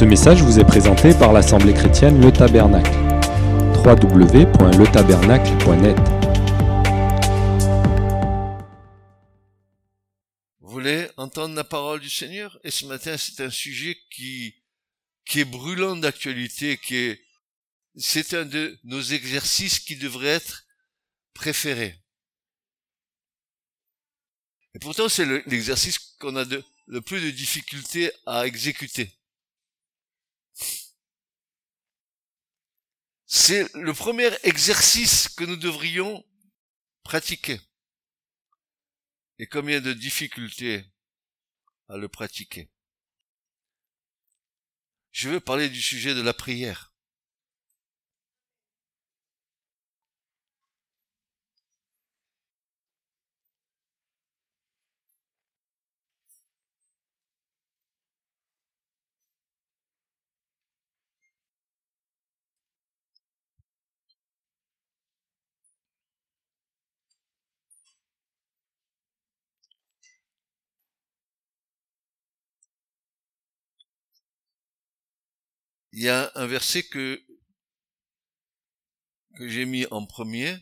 Ce message vous est présenté par l'Assemblée chrétienne Le Tabernacle. www.letabernacle.net Vous voulez entendre la parole du Seigneur? Et ce matin, c'est un sujet qui, est brûlant d'actualité, qui est, c'est un de nos exercices qui devrait être préféré. Et pourtant, c'est le- l'exercice qu'on a le plus de difficultés à exécuter. C'est le premier exercice que nous devrions pratiquer. Et combien de difficultés à le pratiquer? Je veux parler du sujet de la prière. Il y a un verset que, que j'ai mis en premier.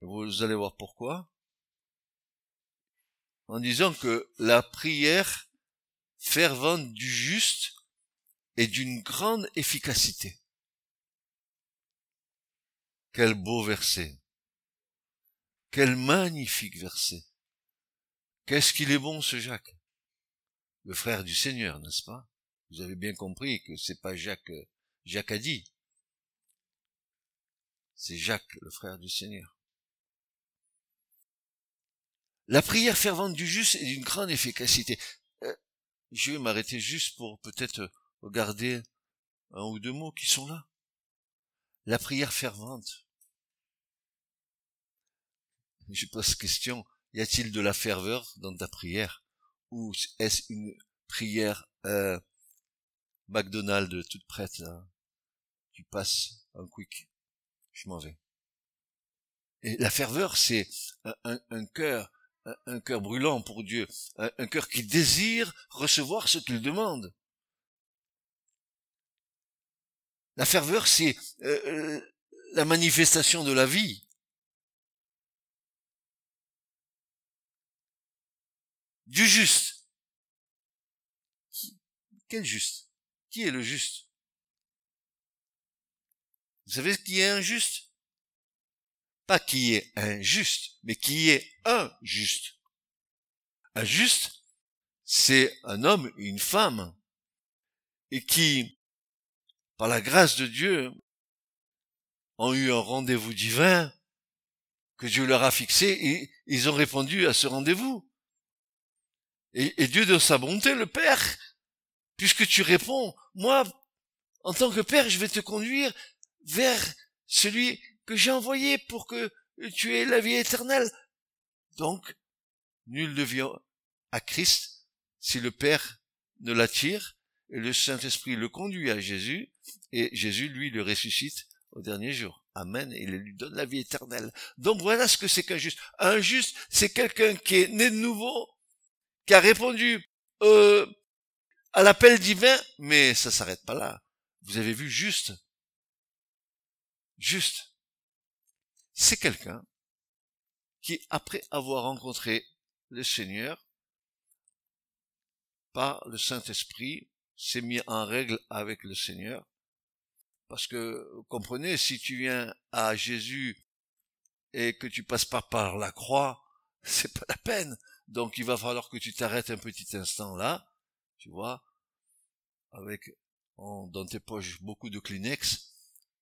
Vous allez voir pourquoi. En disant que la prière fervente du juste est d'une grande efficacité. Quel beau verset. Quel magnifique verset. Qu'est-ce qu'il est bon ce Jacques? Le frère du Seigneur, n'est-ce pas? Vous avez bien compris que c'est pas Jacques, euh, Jacques a dit. C'est Jacques, le frère du Seigneur. La prière fervente du juste est d'une grande efficacité. Euh, je vais m'arrêter juste pour peut-être regarder un ou deux mots qui sont là. La prière fervente. Je pose question, y a-t-il de la ferveur dans ta prière? Ou est-ce une prière euh, McDonald's toute prête. Tu passes un quick, je m'en vais. Et la ferveur, c'est un, un, un cœur, un, cœur brûlant pour Dieu, un, cœur qui désire recevoir ce qu'il demande. La ferveur, c'est euh, euh, la manifestation de la vie. Du juste. Quel juste? Qui est le juste? Vous savez qui est injuste? Pas qui est injuste, mais qui est un juste. Un juste, c'est un homme et une femme, et qui, par la grâce de Dieu, ont eu un rendez-vous divin que Dieu leur a fixé, et ils ont répondu à ce rendez-vous. Et, et Dieu, de sa bonté, le Père, puisque tu réponds, moi, en tant que Père, je vais te conduire vers celui que j'ai envoyé pour que tu aies la vie éternelle. Donc, nul ne vient à Christ si le Père ne l'attire, et le Saint-Esprit le conduit à Jésus, et Jésus, lui, le ressuscite au dernier jour. Amen. Il lui donne la vie éternelle. Donc voilà ce que c'est qu'un juste. Un juste, c'est quelqu'un qui est né de nouveau, qui a répondu euh, à l'appel divin, mais ça s'arrête pas là. Vous avez vu juste. Juste. C'est quelqu'un qui, après avoir rencontré le Seigneur, par le Saint-Esprit, s'est mis en règle avec le Seigneur. Parce que, vous comprenez, si tu viens à Jésus et que tu passes pas par la croix, c'est pas la peine. Donc il va falloir que tu t'arrêtes un petit instant là, tu vois, avec dans tes poches beaucoup de Kleenex,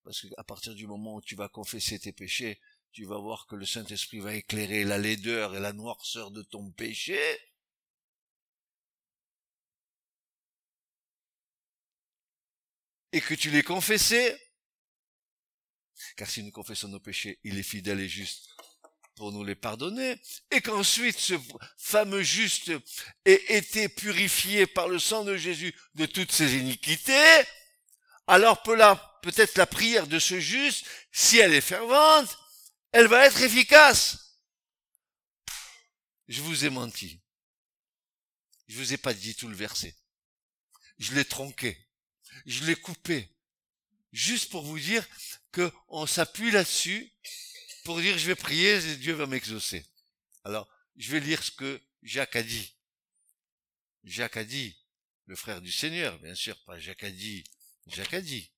parce qu'à partir du moment où tu vas confesser tes péchés, tu vas voir que le Saint-Esprit va éclairer la laideur et la noirceur de ton péché. Et que tu les confessé. Car si nous confessons nos péchés, il est fidèle et juste pour nous les pardonner, et qu'ensuite ce fameux juste ait été purifié par le sang de Jésus de toutes ses iniquités, alors peut-être la prière de ce juste, si elle est fervente, elle va être efficace. Je vous ai menti. Je vous ai pas dit tout le verset. je l'ai tronqué, je l'ai coupé, juste pour vous dire que on s'appuie là-dessus pour dire je vais prier et Dieu va m'exaucer. Alors, je vais lire ce que Jacques a dit. Jacques a dit, le frère du Seigneur, bien sûr, pas Jacques a dit, Jacques a dit.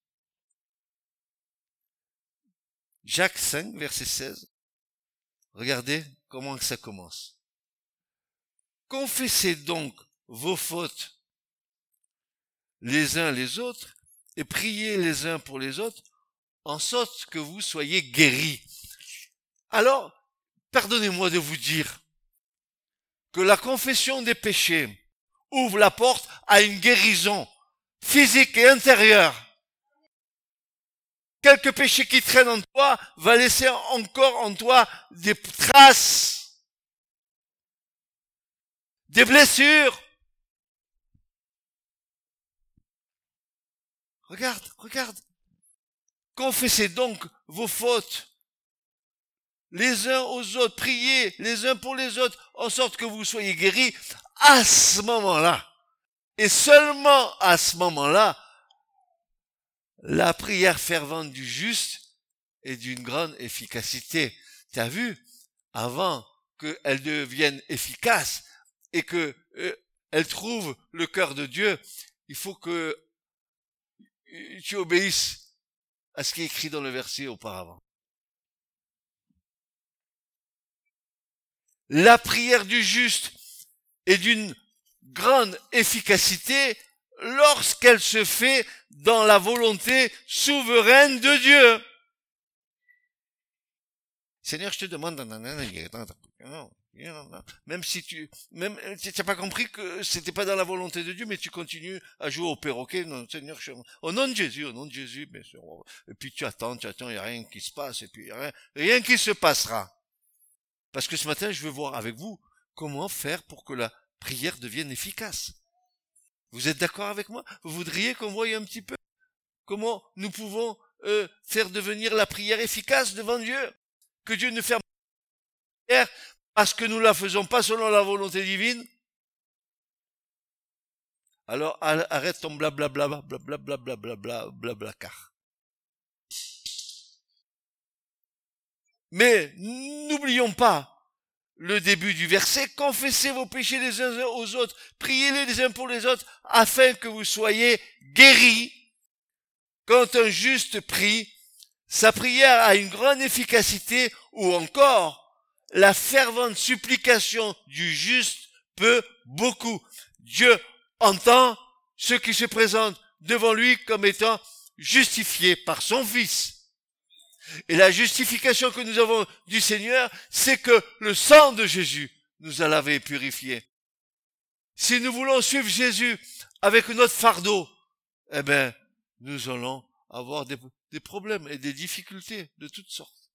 Jacques 5, verset 16. Regardez comment ça commence. Confessez donc vos fautes les uns les autres et priez les uns pour les autres en sorte que vous soyez guéris. Alors, pardonnez-moi de vous dire que la confession des péchés ouvre la porte à une guérison physique et intérieure. Quelque péché qui traîne en toi va laisser encore en toi des traces, des blessures. Regarde, regarde. Confessez donc vos fautes les uns aux autres, priez les uns pour les autres, en sorte que vous soyez guéris à ce moment-là. Et seulement à ce moment-là, la prière fervente du juste est d'une grande efficacité. Tu as vu, avant qu'elle devienne efficace et que euh, elle trouve le cœur de Dieu, il faut que tu obéisses à ce qui est écrit dans le verset auparavant. La prière du juste est d'une grande efficacité lorsqu'elle se fait dans la volonté souveraine de Dieu. Seigneur, je te demande, même si tu, même, tu n'as pas compris que c'était pas dans la volonté de Dieu, mais tu continues à jouer au perroquet, non, Seigneur, au nom de Jésus, au nom de Jésus, bien. Et puis tu attends, tu attends, il n'y a rien qui se passe, et puis rien, rien qui se passera. Parce que ce matin, je veux voir avec vous comment faire pour que la prière devienne efficace. Vous êtes d'accord avec moi? Vous voudriez qu'on voie un petit peu comment nous pouvons euh, faire devenir la prière efficace devant Dieu? Que Dieu ne ferme pas la prière parce que nous la faisons pas selon la volonté divine? Alors arrête ton blablabla, blablabla, blablabla, blabla car. Mais n'oublions pas le début du verset, confessez vos péchés les uns aux autres, priez les uns pour les autres, afin que vous soyez guéris. Quand un juste prie, sa prière a une grande efficacité, ou encore, la fervente supplication du juste peut beaucoup. Dieu entend ceux qui se présentent devant lui comme étant justifiés par son Fils. Et la justification que nous avons du Seigneur, c'est que le sang de Jésus nous a lavé et purifié. Si nous voulons suivre Jésus avec notre fardeau, eh bien, nous allons avoir des, problèmes et des difficultés de toutes sortes.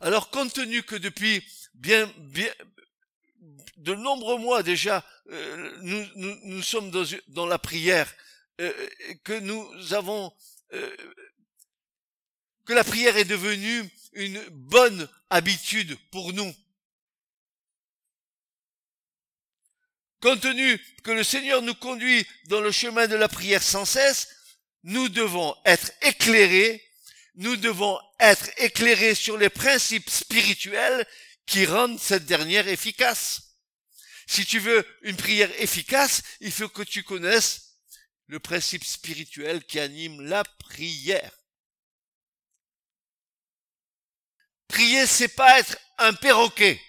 Alors, compte tenu que depuis bien, bien, de nombreux mois déjà, euh, nous, sommes dans la prière euh, que nous avons, euh, que la prière est devenue une bonne habitude pour nous. Compte tenu que le Seigneur nous conduit dans le chemin de la prière sans cesse, nous devons être éclairés, nous devons être éclairés sur les principes spirituels qui rendent cette dernière efficace. Si tu veux une prière efficace, il faut que tu connaisses le principe spirituel qui anime la prière. Prier, c'est pas être un perroquet.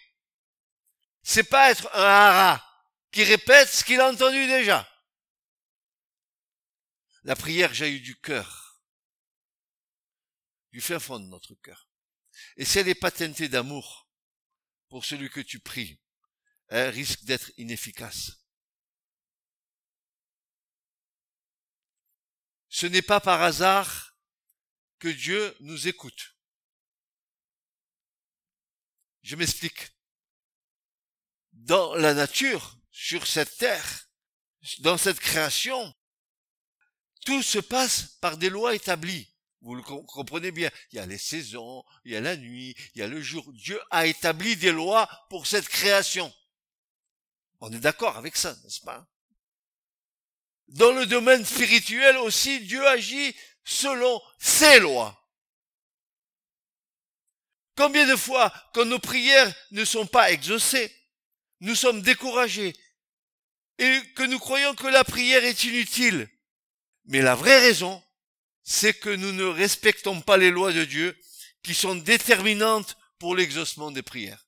C'est pas être un hara qui répète ce qu'il a entendu déjà. La prière jaillit du cœur, du fin fond de notre cœur. Et si elle n'est pas teintée d'amour pour celui que tu pries, elle risque d'être inefficace. Ce n'est pas par hasard que Dieu nous écoute. Je m'explique. Dans la nature, sur cette terre, dans cette création, tout se passe par des lois établies. Vous le comprenez bien. Il y a les saisons, il y a la nuit, il y a le jour. Dieu a établi des lois pour cette création. On est d'accord avec ça, n'est-ce pas? Dans le domaine spirituel aussi, Dieu agit selon ses lois. Combien de fois, quand nos prières ne sont pas exaucées, nous sommes découragés et que nous croyons que la prière est inutile. Mais la vraie raison, c'est que nous ne respectons pas les lois de Dieu qui sont déterminantes pour l'exaucement des prières.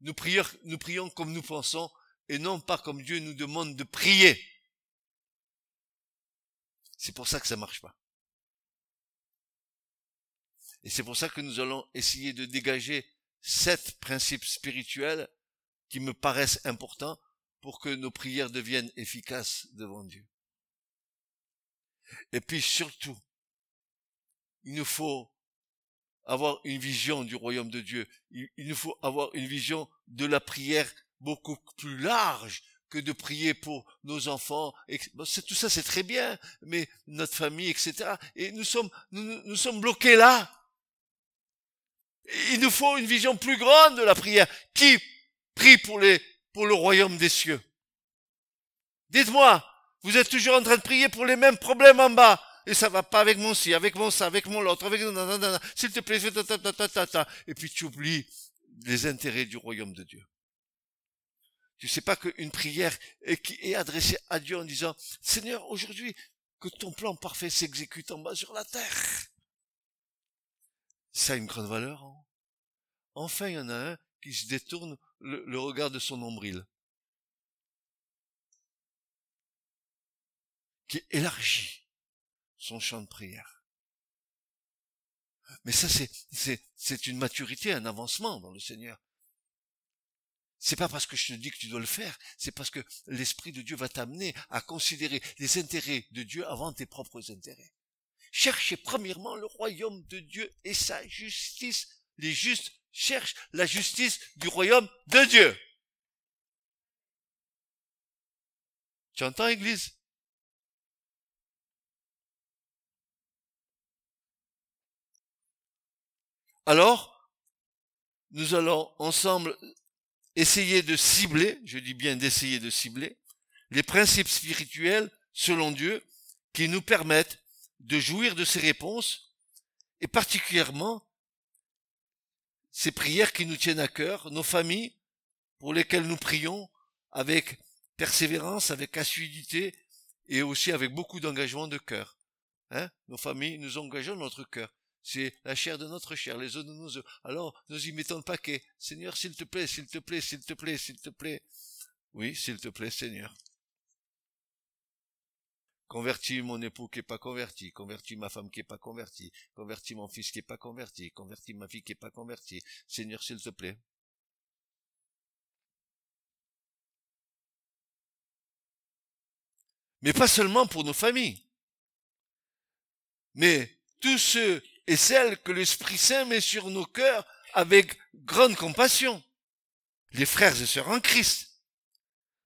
Nous, prions, comme nous pensons et non pas comme Dieu nous demande de prier. C'est pour ça que ça marche pas. Et c'est pour ça que nous allons essayer de dégager sept principes spirituels qui me paraissent importants pour que nos prières deviennent efficaces devant Dieu. Et puis surtout, il nous faut avoir une vision du royaume de Dieu. Il, nous faut avoir une vision de la prière beaucoup plus large que de prier pour nos enfants. Et, tout ça, c'est très bien, mais notre famille, etc. Et nous sommes, nous, sommes bloqués là. Il nous faut une vision plus grande de la prière. Qui prie pour les, pour le royaume des cieux? Dites-moi, vous êtes toujours en train de prier pour les mêmes problèmes en bas. Et ça va pas avec mon ci, avec mon ça, avec mon l'autre, avec s'il te plaît, et puis tu oublies les intérêts du royaume de Dieu. Tu sais pas qu'une prière qui est adressée à Dieu en disant, Seigneur, aujourd'hui, que ton plan parfait s'exécute en bas sur la terre. Ça a une grande valeur. Hein enfin, il y en a un qui se détourne le regard de son nombril. qui élargit son champ de prière. Mais ça, c'est, une maturité, un avancement dans le Seigneur. C'est pas parce que je te dis que tu dois le faire, c'est parce que l'Esprit de Dieu va t'amener à considérer les intérêts de Dieu avant tes propres intérêts. Cherchez premièrement le royaume de Dieu et sa justice. Les justes cherchent la justice du royaume de Dieu. Tu entends, Église? Alors, nous allons ensemble essayer de cibler, je dis bien d'essayer de cibler, les principes spirituels selon Dieu qui nous permettent de jouir de ces réponses et particulièrement ces prières qui nous tiennent à cœur, nos familles pour lesquelles nous prions avec persévérance, avec assiduité et aussi avec beaucoup d'engagement de cœur. Hein nos familles, nous engageons notre cœur. C'est la chair de notre chair, les os de nos os. Alors, nous y mettons le paquet. Seigneur, s'il te plaît, s'il te plaît, s'il te plaît, s'il te plaît. Oui, s'il te plaît, Seigneur. Convertis mon époux qui est pas converti, convertis ma femme qui est pas convertie, convertis mon fils qui est pas converti, convertis ma fille qui est pas convertie. Seigneur, s'il te plaît. Mais pas seulement pour nos familles, mais tous ceux et celle que l'Esprit Saint met sur nos cœurs avec grande compassion. Les frères et sœurs en Christ,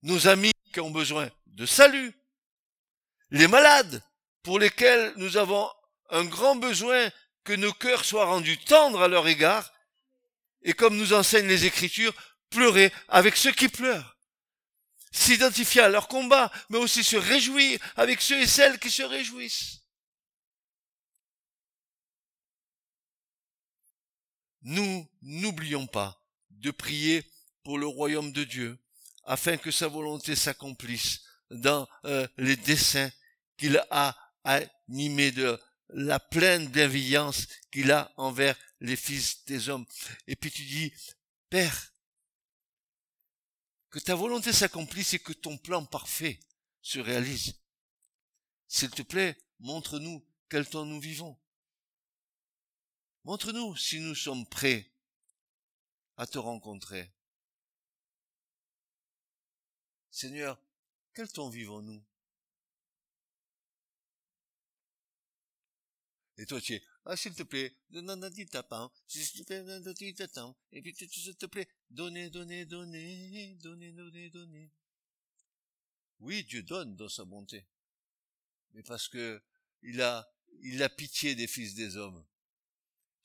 nos amis qui ont besoin de salut, les malades pour lesquels nous avons un grand besoin que nos cœurs soient rendus tendres à leur égard, et comme nous enseignent les Écritures, pleurer avec ceux qui pleurent, s'identifier à leur combat, mais aussi se réjouir avec ceux et celles qui se réjouissent. Nous n'oublions pas de prier pour le royaume de Dieu, afin que sa volonté s'accomplisse dans euh, les desseins qu'il a animés de la pleine bienveillance qu'il a envers les fils des hommes. Et puis tu dis, Père, que ta volonté s'accomplisse et que ton plan parfait se réalise. S'il te plaît, montre-nous quel temps nous vivons. Montre-nous si nous sommes prêts à te rencontrer. Seigneur, quel temps vivons-nous? Et toi, tu es, ah, s'il te plaît, s'il te plaît, et puis, s'il te plaît, donnez, donnez, donnez, donnez, donnez, donnez. Oui, Dieu donne dans sa bonté. Mais parce que il a, il a pitié des fils des hommes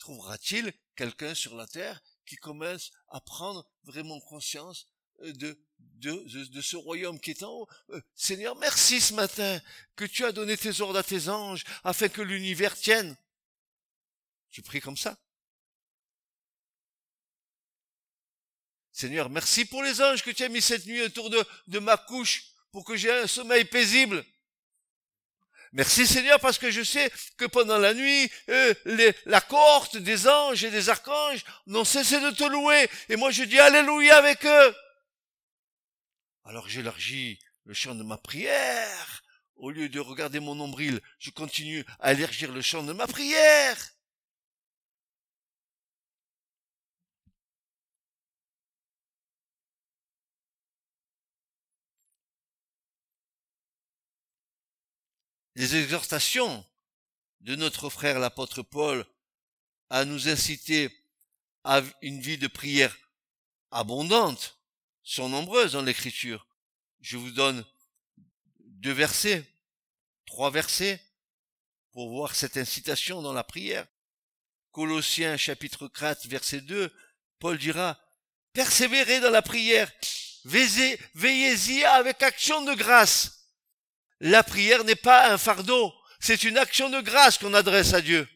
trouvera-t-il quelqu'un sur la terre qui commence à prendre vraiment conscience euh, de, de, ce royaume qui est en haut? Euh, Seigneur, merci ce matin que tu as donné tes ordres à tes anges afin que l'univers tienne. Tu pries comme ça. Seigneur, merci pour les anges que tu as mis cette nuit autour de, de ma couche pour que j'ai un sommeil paisible. Merci Seigneur parce que je sais que pendant la nuit, euh, la cohorte des anges et des archanges n'ont cessé de te louer. Et moi je dis Alléluia avec eux. Alors j'élargis le champ de ma prière. Au lieu de regarder mon nombril, je continue à élargir le champ de ma prière. Les exhortations de notre frère l'apôtre Paul à nous inciter à une vie de prière abondante sont nombreuses dans l'écriture. Je vous donne deux versets, trois versets pour voir cette incitation dans la prière. Colossiens chapitre 4 verset 2, Paul dira, persévérez dans la prière, veillez-y avec action de grâce la prière n'est pas un fardeau, c'est une action de grâce qu'on adresse à Dieu.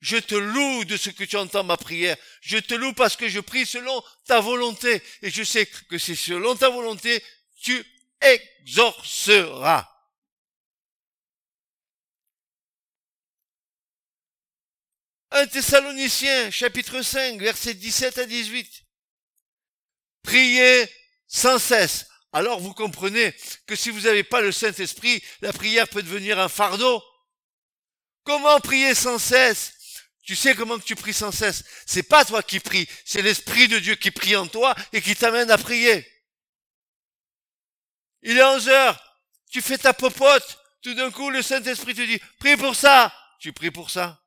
Je te loue de ce que tu entends ma prière. Je te loue parce que je prie selon ta volonté. Et je sais que c'est selon ta volonté, tu exorceras. Un Thessalonicien, chapitre 5, versets 17 à 18. Priez sans cesse alors vous comprenez que si vous n'avez pas le Saint-Esprit, la prière peut devenir un fardeau. Comment prier sans cesse? Tu sais comment tu pries sans cesse? C'est pas toi qui pries, c'est l'Esprit de Dieu qui prie en toi et qui t'amène à prier. Il est 11 heures, tu fais ta popote, tout d'un coup le Saint-Esprit te dit, prie pour ça, tu pries pour ça.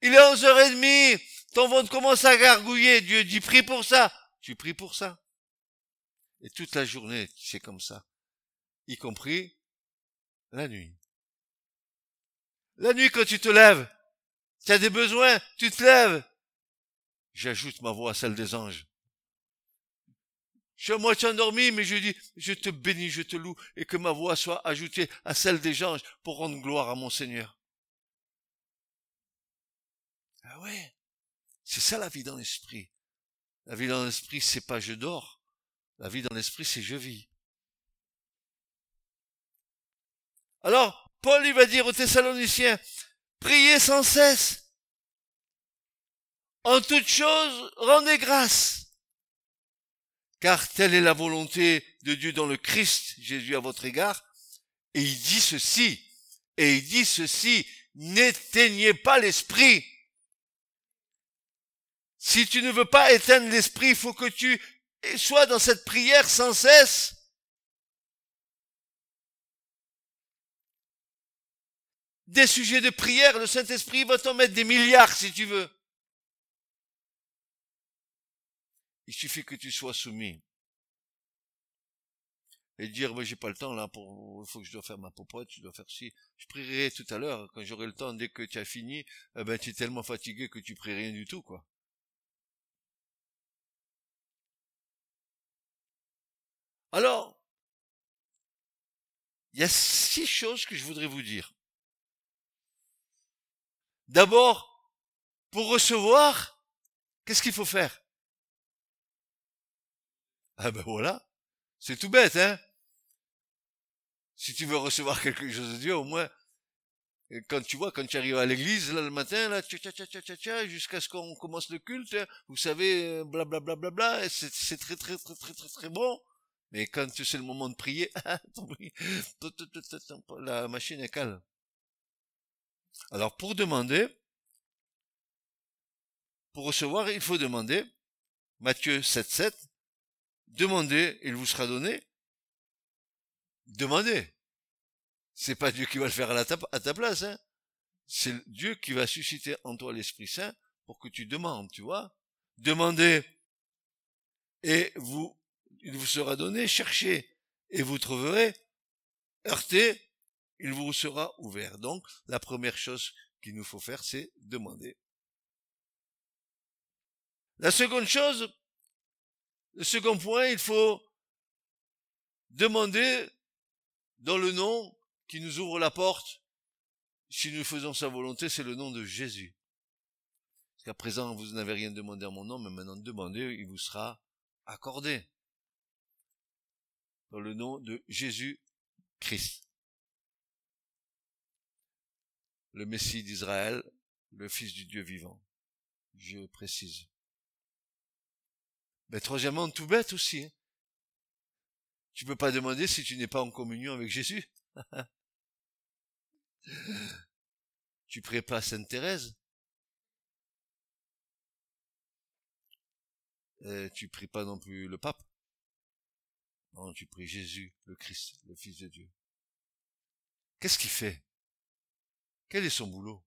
Il est 11h30, ton ventre commence à gargouiller, Dieu dit, prie pour ça, tu pries pour ça. Et toute la journée, c'est comme ça. Y compris la nuit. La nuit, quand tu te lèves, tu as des besoins, tu te lèves. J'ajoute ma voix à celle des anges. Je suis à endormi, mais je dis, je te bénis, je te loue, et que ma voix soit ajoutée à celle des anges pour rendre gloire à mon Seigneur. Ah ouais. C'est ça la vie dans l'esprit. La vie dans l'esprit, c'est pas je dors. La vie dans l'esprit, c'est je vis. Alors, Paul, il va dire aux Thessaloniciens, priez sans cesse. En toute chose, rendez grâce. Car telle est la volonté de Dieu dans le Christ, Jésus à votre égard. Et il dit ceci, et il dit ceci, n'éteignez pas l'esprit. Si tu ne veux pas éteindre l'esprit, il faut que tu et sois dans cette prière sans cesse. Des sujets de prière, le Saint-Esprit va t'en mettre des milliards si tu veux. Il suffit que tu sois soumis. Et dire, mais j'ai pas le temps là pour, il faut que je dois faire ma popote, je dois faire ci. Je prierai tout à l'heure, quand j'aurai le temps, dès que tu as fini, eh ben, tu es tellement fatigué que tu pries rien du tout, quoi. Alors, il y a six choses que je voudrais vous dire. D'abord, pour recevoir, qu'est-ce qu'il faut faire? Ah ben voilà, c'est tout bête, hein? Si tu veux recevoir quelque chose de Dieu, au moins, quand tu vois, quand tu arrives à l'église, là, le matin, là, jusqu'à ce qu'on commence le culte, hein, vous savez, blablabla, bla, bla, bla, c'est très, très, très, très, très, très bon. Mais quand c'est le moment de prier, la machine est calme. Alors pour demander, pour recevoir, il faut demander. Matthieu 7, 7. Demandez, il vous sera donné. Demandez. C'est pas Dieu qui va le faire à, ta, à ta place, hein. C'est Dieu qui va susciter en toi l'Esprit Saint pour que tu demandes, tu vois. Demandez et vous il vous sera donné, cherchez et vous trouverez, heurtez, il vous sera ouvert. Donc, la première chose qu'il nous faut faire, c'est demander. La seconde chose, le second point, il faut demander dans le nom qui nous ouvre la porte. Si nous faisons sa volonté, c'est le nom de Jésus. Parce qu'à présent, vous n'avez rien demandé à mon nom, mais maintenant demandez, il vous sera accordé. Dans le nom de Jésus Christ. Le Messie d'Israël, le Fils du Dieu vivant. Je précise. Mais troisièmement, tout bête aussi. Hein. Tu peux pas demander si tu n'es pas en communion avec Jésus. tu pries pas Sainte Thérèse. Et tu pries pas non plus le pape. Non, tu pries Jésus, le Christ, le Fils de Dieu. Qu'est-ce qu'il fait? Quel est son boulot?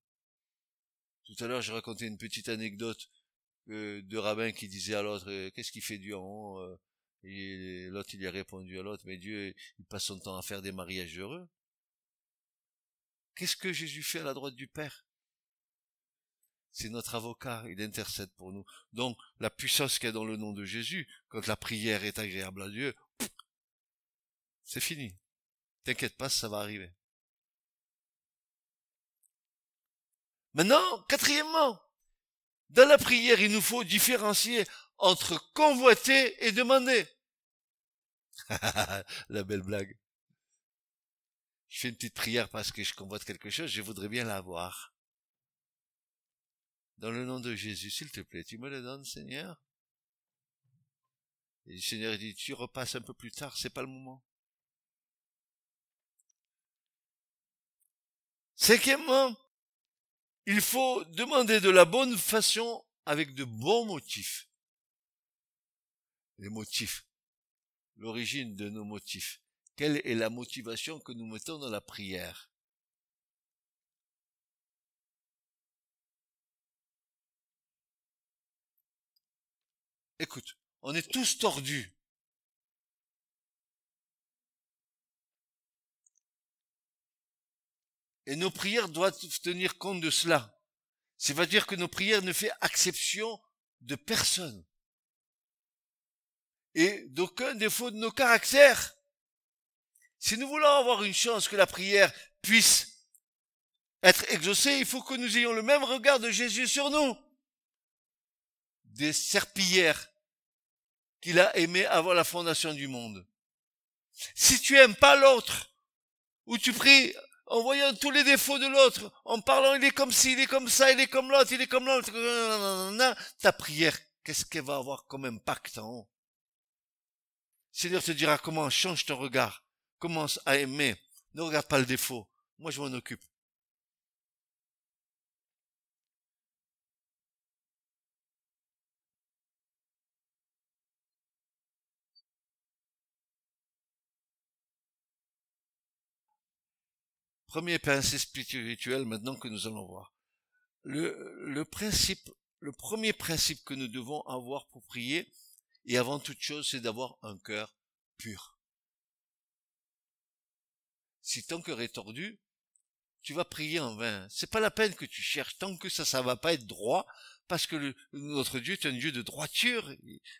Tout à l'heure, j'ai raconté une petite anecdote euh, de rabbin qui disait à l'autre, euh, qu'est-ce qu'il fait Dieu en haut euh Et l'autre, il a répondu à l'autre, mais Dieu, il passe son temps à faire des mariages heureux. Qu'est-ce que Jésus fait à la droite du Père? C'est notre avocat, il intercède pour nous. Donc, la puissance qu'il y a dans le nom de Jésus, quand la prière est agréable à Dieu, c'est fini. T'inquiète pas, ça va arriver. Maintenant, quatrièmement, dans la prière, il nous faut différencier entre convoiter et demander. la belle blague je fais une petite prière parce que je convoite quelque chose, je voudrais bien l'avoir. Dans le nom de Jésus, s'il te plaît, tu me le donnes, Seigneur? Et le Seigneur dit, tu repasses un peu plus tard, c'est pas le moment. Cinquièmement, il faut demander de la bonne façon avec de bons motifs. Les motifs. L'origine de nos motifs. Quelle est la motivation que nous mettons dans la prière? Écoute, on est tous tordus. Et nos prières doivent tenir compte de cela. C'est-à-dire que nos prières ne font exception de personne. Et d'aucun défaut de nos caractères. Si nous voulons avoir une chance que la prière puisse être exaucée, il faut que nous ayons le même regard de Jésus sur nous. Des serpillères qu'il a aimées avant la fondation du monde. Si tu aimes pas l'autre, ou tu pries en voyant tous les défauts de l'autre, en parlant il est comme ci, il est comme ça, il est comme l'autre, il est comme l'autre, ta prière, qu'est-ce qu'elle va avoir comme impact en haut? Seigneur te dira comment change ton regard commence à aimer. Ne regarde pas le défaut. Moi, je m'en occupe. Premier principe spirituel maintenant que nous allons voir. Le, premier principe que nous devons avoir pour prier, et avant toute chose, c'est d'avoir un cœur pur si ton cœur est tordu, tu vas prier en vain. C'est pas la peine que tu cherches tant que ça, ça va pas être droit, parce que notre Dieu est un Dieu de droiture,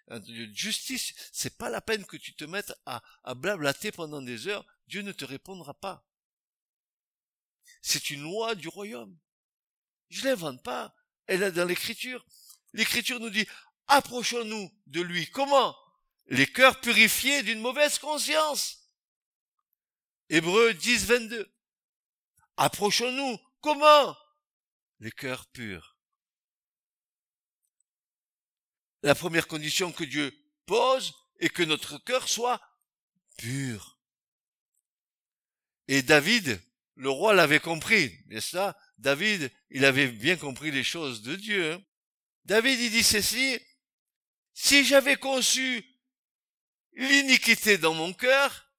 un Dieu de justice. C'est pas la peine que tu te mettes à, à blablater pendant des heures. Dieu ne te répondra pas. C'est une loi du royaume. Je l'invente pas. Elle est dans l'écriture. L'écriture nous dit, approchons-nous de lui. Comment? Les cœurs purifiés d'une mauvaise conscience. Hébreu 10, 22. Approchons-nous. Comment? Les cœurs purs. La première condition que Dieu pose est que notre cœur soit pur. Et David, le roi l'avait compris, n'est-ce pas? David, il avait bien compris les choses de Dieu. Hein. David, il dit ceci, si j'avais conçu l'iniquité dans mon cœur,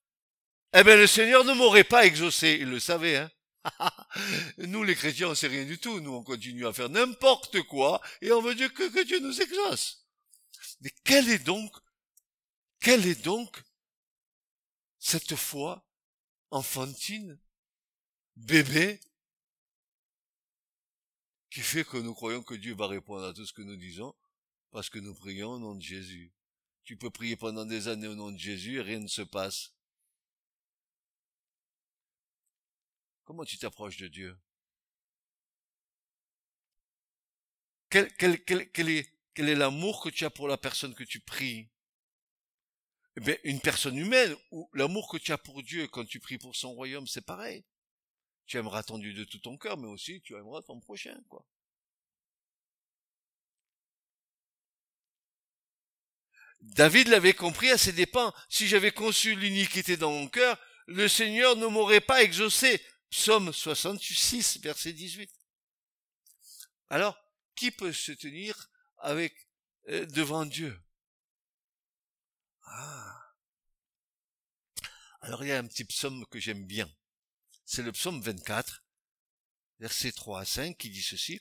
eh bien, le Seigneur ne m'aurait pas exaucé. Il le savait, hein. nous, les chrétiens, on sait rien du tout. Nous, on continue à faire n'importe quoi et on veut Dieu que, que Dieu nous exauce. Mais quelle est donc, quelle est donc cette foi enfantine, bébé qui fait que nous croyons que Dieu va répondre à tout ce que nous disons parce que nous prions au nom de Jésus. Tu peux prier pendant des années au nom de Jésus et rien ne se passe. Comment tu t'approches de Dieu? Quel, quel, quel, quel est, quel est l'amour que tu as pour la personne que tu pries? Eh bien, une personne humaine ou l'amour que tu as pour Dieu quand tu pries pour son royaume, c'est pareil. Tu aimeras ton Dieu de tout ton cœur, mais aussi tu aimeras ton prochain, quoi. David l'avait compris à ses dépens. Si j'avais conçu l'iniquité dans mon cœur, le Seigneur ne m'aurait pas exaucé. Psaume 66, verset 18. Alors, qui peut se tenir avec euh, devant Dieu? Ah. Alors il y a un petit psaume que j'aime bien. C'est le psaume 24, verset 3 à 5, qui dit ceci.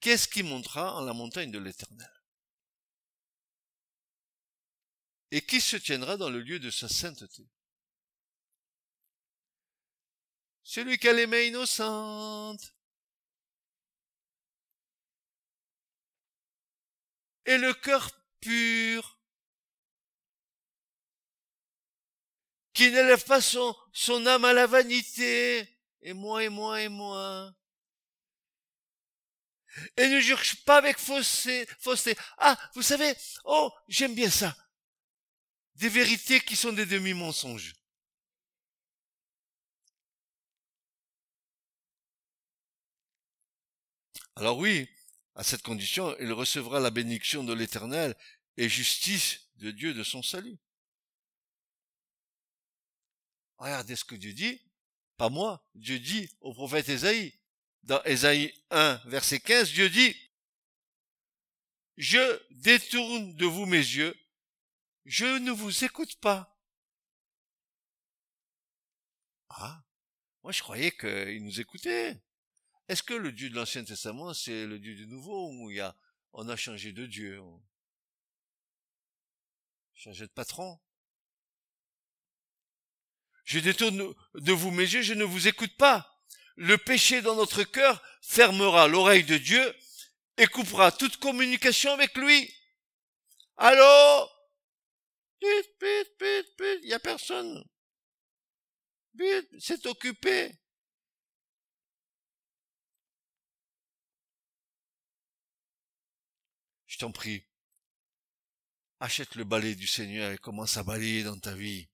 Qu'est-ce qui montera en la montagne de l'Éternel? Et qui se tiendra dans le lieu de sa sainteté? Celui qui a les mains innocentes. Et le cœur pur, qui n'élève pas son, âme à la vanité, et moi, et moi, et moi, et ne jure pas avec fausseté, fausseté. Ah, vous savez, oh, j'aime bien ça. Des vérités qui sont des demi-mensonges. Alors oui, à cette condition, il recevra la bénédiction de l'Éternel et justice de Dieu de son salut. Regardez ce que Dieu dit. Pas moi. Dieu dit au prophète Ésaïe. Dans Ésaïe 1, verset 15, Dieu dit, je détourne de vous mes yeux, je ne vous écoute pas. Ah, moi je croyais qu'il nous écoutait. Est-ce que le Dieu de l'Ancien Testament, c'est le Dieu du Nouveau où il y a, on a changé de Dieu, on... changé de patron? Je détourne de vous mes yeux, je ne vous écoute pas. Le péché dans notre cœur fermera l'oreille de Dieu et coupera toute communication avec lui. Allô? Pit, pit, pit, pit, il y a personne. Pit, c'est occupé. je t'en prie, achète le balai du Seigneur et commence à balayer dans ta vie.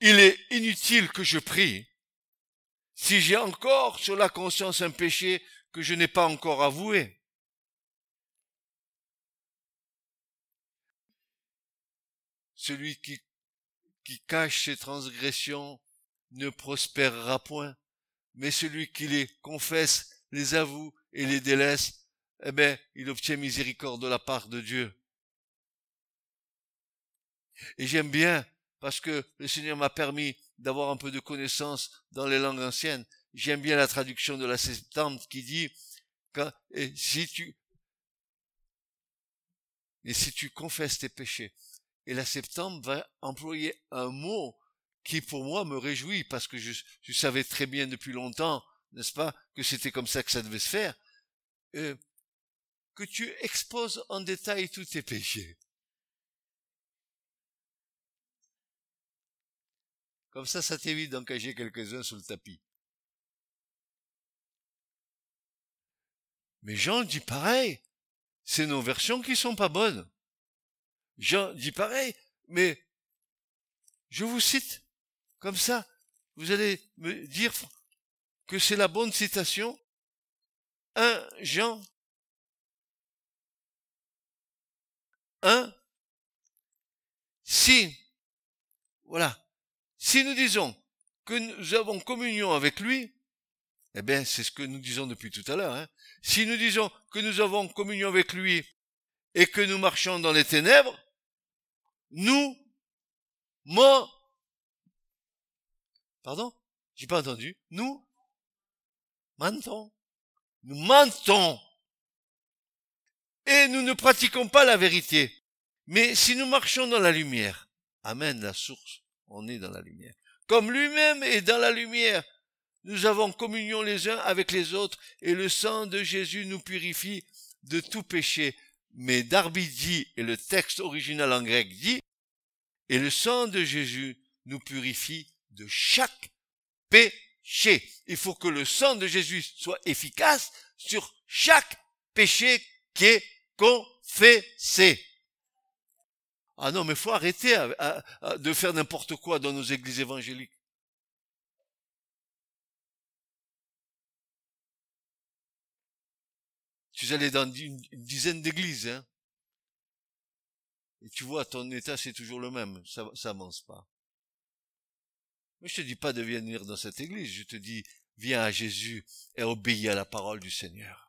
Il est inutile que je prie si j'ai encore sur la conscience un péché que je n'ai pas encore avoué. Celui qui qui cache ses transgressions ne prospérera point, mais celui qui les confesse, les avoue et les délaisse, eh bien, il obtient miséricorde de la part de Dieu. Et j'aime bien, parce que le Seigneur m'a permis d'avoir un peu de connaissance dans les langues anciennes, j'aime bien la traduction de la Septante qui dit, quand, et si tu, si tu confesses tes péchés, et la septembre va employer un mot qui pour moi me réjouit parce que je, savais très bien depuis longtemps, n'est-ce pas, que c'était comme ça que ça devait se faire, euh, que tu exposes en détail tous tes péchés. Comme ça, ça t'évite d'encager quelques-uns sous le tapis. Mais Jean dit pareil. C'est nos versions qui sont pas bonnes. Jean dit pareil, mais je vous cite comme ça. Vous allez me dire que c'est la bonne citation. 1 Jean 1 si voilà si nous disons que nous avons communion avec lui eh bien c'est ce que nous disons depuis tout à l'heure hein. si nous disons que nous avons communion avec lui et que nous marchons dans les ténèbres nous moi, Pardon? J'ai pas entendu. Nous mentons. Nous mentons. Et nous ne pratiquons pas la vérité. Mais si nous marchons dans la lumière, Amen, la source, on est dans la lumière. Comme lui-même est dans la lumière, nous avons communion les uns avec les autres et le sang de Jésus nous purifie de tout péché. mais Darby dit, et le texte original en grec dit, et le sang de Jésus nous purifie de chaque péché. Il faut que le sang de Jésus soit efficace sur chaque péché qui est confessé. Ah non, mais faut arrêter de faire n'importe quoi dans nos églises évangéliques. Tu allé dans une, dizaine d'églises, hein. Et tu vois, ton état, c'est toujours le même. Ça, ça avance pas. Mais je te dis pas de venir dans cette église. Je te dis, viens à Jésus et obéis à la parole du Seigneur.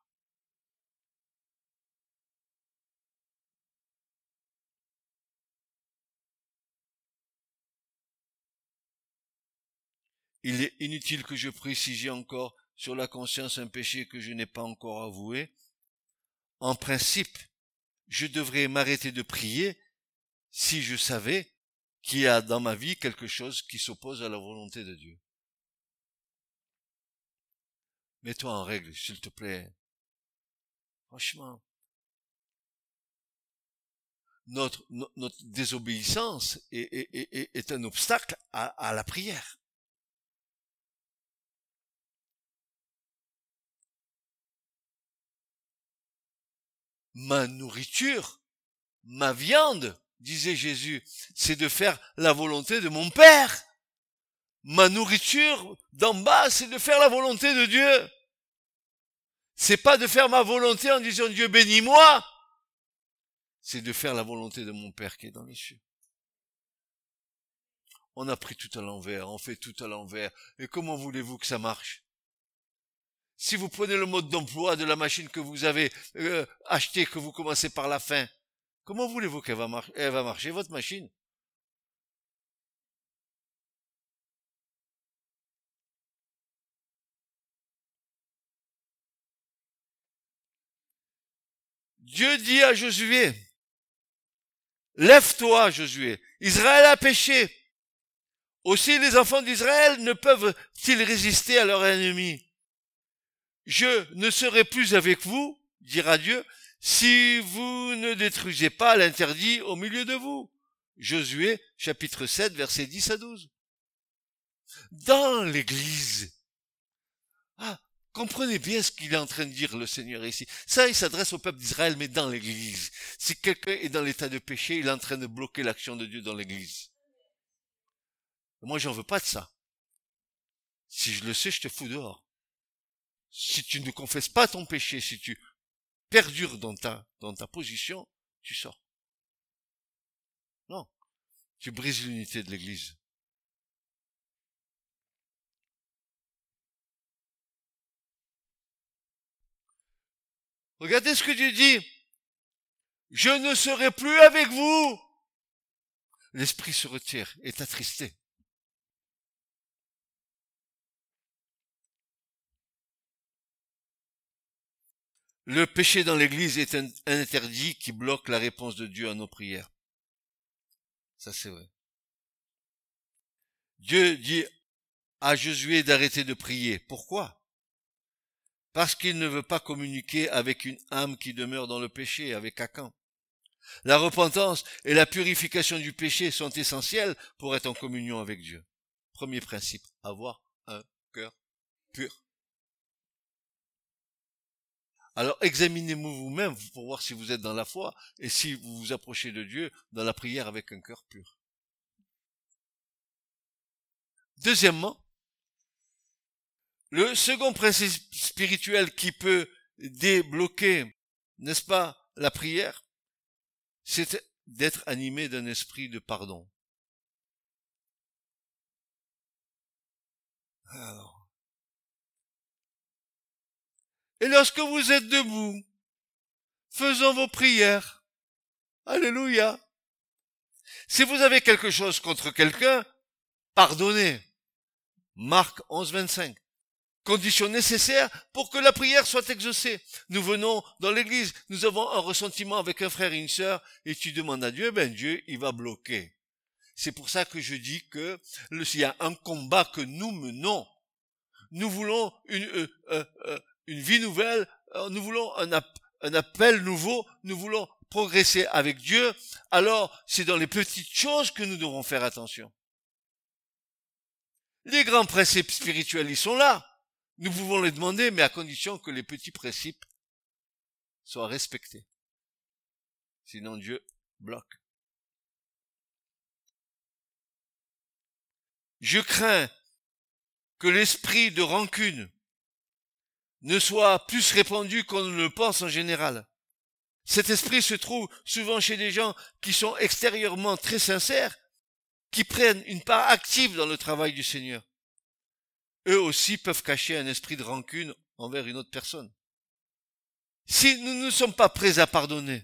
Il est inutile que je précise encore sur la conscience un péché que je n'ai pas encore avoué. En principe, je devrais m'arrêter de prier si je savais qu'il y a dans ma vie quelque chose qui s'oppose à la volonté de Dieu. Mets-toi en règle, s'il te plaît. Franchement. Notre, notre désobéissance est, un obstacle à la prière. Ma nourriture, ma viande, disait Jésus, c'est de faire la volonté de mon Père. Ma nourriture d'en bas, c'est de faire la volonté de Dieu. C'est pas de faire ma volonté en disant Dieu bénis-moi. C'est de faire la volonté de mon Père qui est dans les cieux. On a pris tout à l'envers, on fait tout à l'envers. Et comment voulez-vous que ça marche? Si vous prenez le mode d'emploi de la machine que vous avez euh, achetée, que vous commencez par la fin, comment voulez-vous qu'elle va, va marcher, votre machine? Dieu dit à Josué, lève-toi Josué, Israël a péché. Aussi les enfants d'Israël ne peuvent-ils résister à leur ennemi? Je ne serai plus avec vous, dira Dieu, si vous ne détruisez pas l'interdit au milieu de vous. Josué, chapitre 7, versets 10 à 12. Dans l'église. Ah, comprenez bien ce qu'il est en train de dire le Seigneur ici. Ça, il s'adresse au peuple d'Israël, mais dans l'église. Si quelqu'un est dans l'état de péché, il est en train de bloquer l'action de Dieu dans l'église. Moi, j'en veux pas de ça. Si je le sais, je te fous dehors si tu ne confesses pas ton péché, si tu perdures dans ta, dans ta position, tu sors. Non. Tu brises l'unité de l'église. Regardez ce que Dieu dit. Je ne serai plus avec vous. L'esprit se retire, est attristé. Le péché dans l'église est un, interdit qui bloque la réponse de Dieu à nos prières. Ça c'est vrai. Dieu dit à Josué d'arrêter de prier. Pourquoi? Parce qu'il ne veut pas communiquer avec une âme qui demeure dans le péché, avec Akan. La repentance et la purification du péché sont essentielles pour être en communion avec Dieu. Premier principe, avoir un cœur pur. Alors examinez-vous vous-même pour voir si vous êtes dans la foi et si vous vous approchez de Dieu dans la prière avec un cœur pur. Deuxièmement, le second principe spirituel qui peut débloquer, n'est-ce pas, la prière, c'est d'être animé d'un esprit de pardon. Et lorsque vous êtes debout, faisons vos prières. Alléluia. Si vous avez quelque chose contre quelqu'un, pardonnez. Marc 11, 25. Condition nécessaire pour que la prière soit exaucée. Nous venons dans l'église, nous avons un ressentiment avec un frère et une sœur, et tu demandes à Dieu, ben Dieu, il va bloquer. C'est pour ça que je dis que s'il y a un combat que nous menons, nous voulons une, euh, euh, euh, une vie nouvelle, nous voulons un, appel nouveau, nous voulons progresser avec Dieu, alors c'est dans les petites choses que nous devons faire attention. Les grands principes spirituels, ils sont là. Nous pouvons les demander, mais à condition que les petits principes soient respectés. Sinon Dieu bloque. Je crains que l'esprit de rancune ne soit plus répandu qu'on ne le pense en général. Cet esprit se trouve souvent chez des gens qui sont extérieurement très sincères, qui prennent une part active dans le travail du Seigneur. Eux aussi peuvent cacher un esprit de rancune envers une autre personne. Si nous ne sommes pas prêts à pardonner,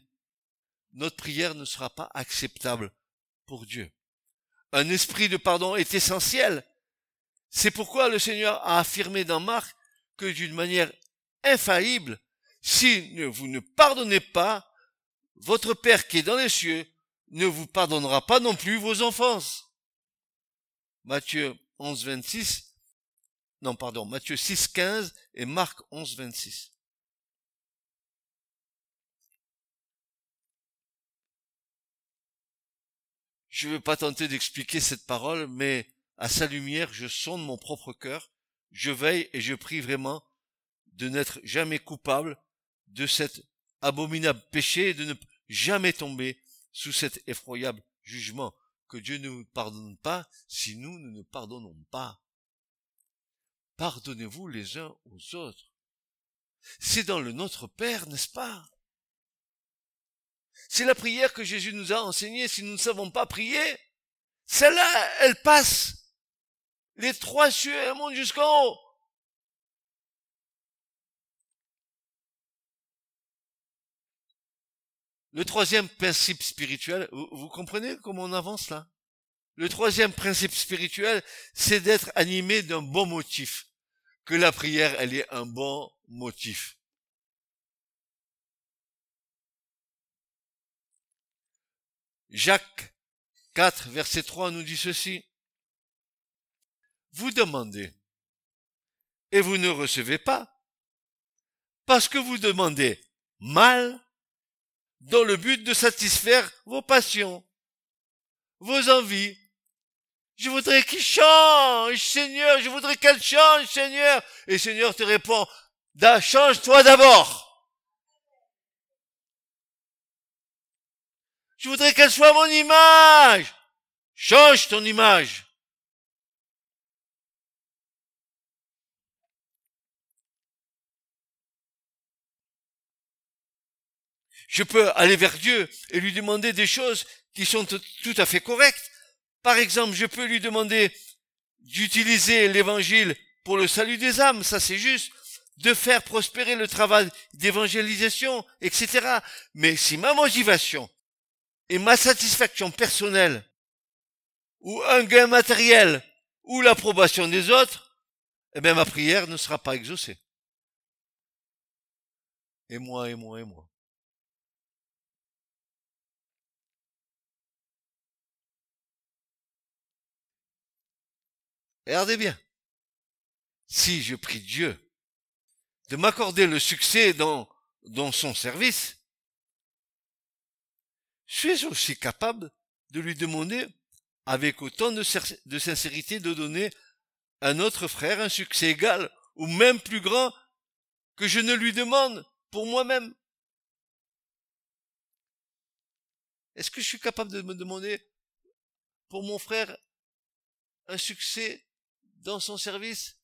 notre prière ne sera pas acceptable pour Dieu. Un esprit de pardon est essentiel. C'est pourquoi le Seigneur a affirmé dans Marc que d'une manière infaillible, si vous ne pardonnez pas, votre Père qui est dans les cieux ne vous pardonnera pas non plus vos offenses. Matthieu 11, 26. Non, pardon, Matthieu 6, 15 et Marc 11, 26. Je ne veux pas tenter d'expliquer cette parole, mais à sa lumière, je sonde mon propre cœur, je veille et je prie vraiment de n'être jamais coupable de cet abominable péché et de ne jamais tomber sous cet effroyable jugement que Dieu ne nous pardonne pas si nous, ne nous pardonnons pas. Pardonnez-vous les uns aux autres. C'est dans le Notre Père, n'est-ce pas? C'est la prière que Jésus nous a enseignée. Si nous ne savons pas prier, celle-là, elle passe. Les trois cieux, montent jusqu'en haut. Le troisième principe spirituel, vous, comprenez comment on avance là? Le troisième principe spirituel, c'est d'être animé d'un bon motif. Que la prière, elle ait un bon motif. Jacques 4, verset 3 nous dit ceci. Vous demandez et vous ne recevez pas parce que vous demandez mal dans le but de satisfaire vos passions, vos envies. Je voudrais qu'il change, Seigneur, je voudrais qu'elle change, Seigneur. Et Seigneur te répond, change-toi d'abord. Je voudrais qu'elle soit mon image. Change ton image. Je peux aller vers Dieu et lui demander des choses qui sont tout à fait correctes. Par exemple, je peux lui demander d'utiliser l'évangile pour le salut des âmes, ça c'est juste, de faire prospérer le travail d'évangélisation, etc. Mais si ma motivation et ma satisfaction personnelle, ou un gain matériel, ou l'approbation des autres, eh bien ma prière ne sera pas exaucée. Et moi, et moi, et moi. Regardez bien. Si je prie Dieu de m'accorder le succès dans, son service, suis-je aussi capable de lui demander avec autant de, de sincérité de donner à notre frère un succès égal ou même plus grand que je ne lui demande pour moi-même Est-ce que je suis capable de me demander pour mon frère un succès dans son service,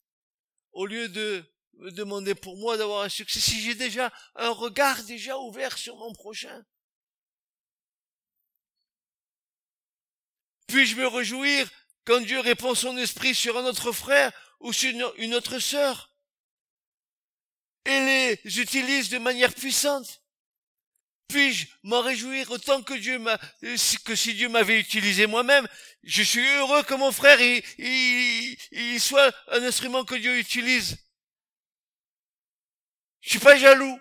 au lieu de me demander pour moi d'avoir un succès, si j'ai déjà un regard déjà ouvert sur mon prochain. Puis-je me réjouir quand Dieu répond son esprit sur un autre frère ou sur une autre sœur? Et les utilise de manière puissante? Puis-je m'en réjouir autant que Dieu m'a, que si Dieu m'avait utilisé moi-même? Je suis heureux que mon frère, il, soit un instrument que Dieu utilise. Je suis pas jaloux.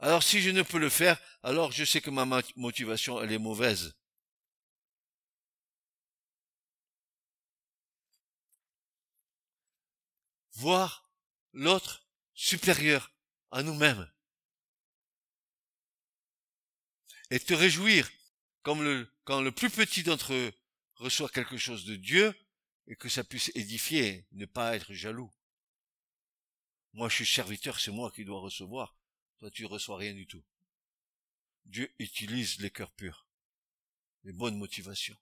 Alors si je ne peux le faire, alors je sais que ma motivation, elle est mauvaise. Voir l'autre supérieur à nous-mêmes. Et te réjouir comme le, quand le plus petit d'entre eux reçoit quelque chose de Dieu et que ça puisse édifier, ne pas être jaloux. Moi, je suis serviteur, c'est moi qui dois recevoir. Toi, tu reçois rien du tout. Dieu utilise les cœurs purs, les bonnes motivations.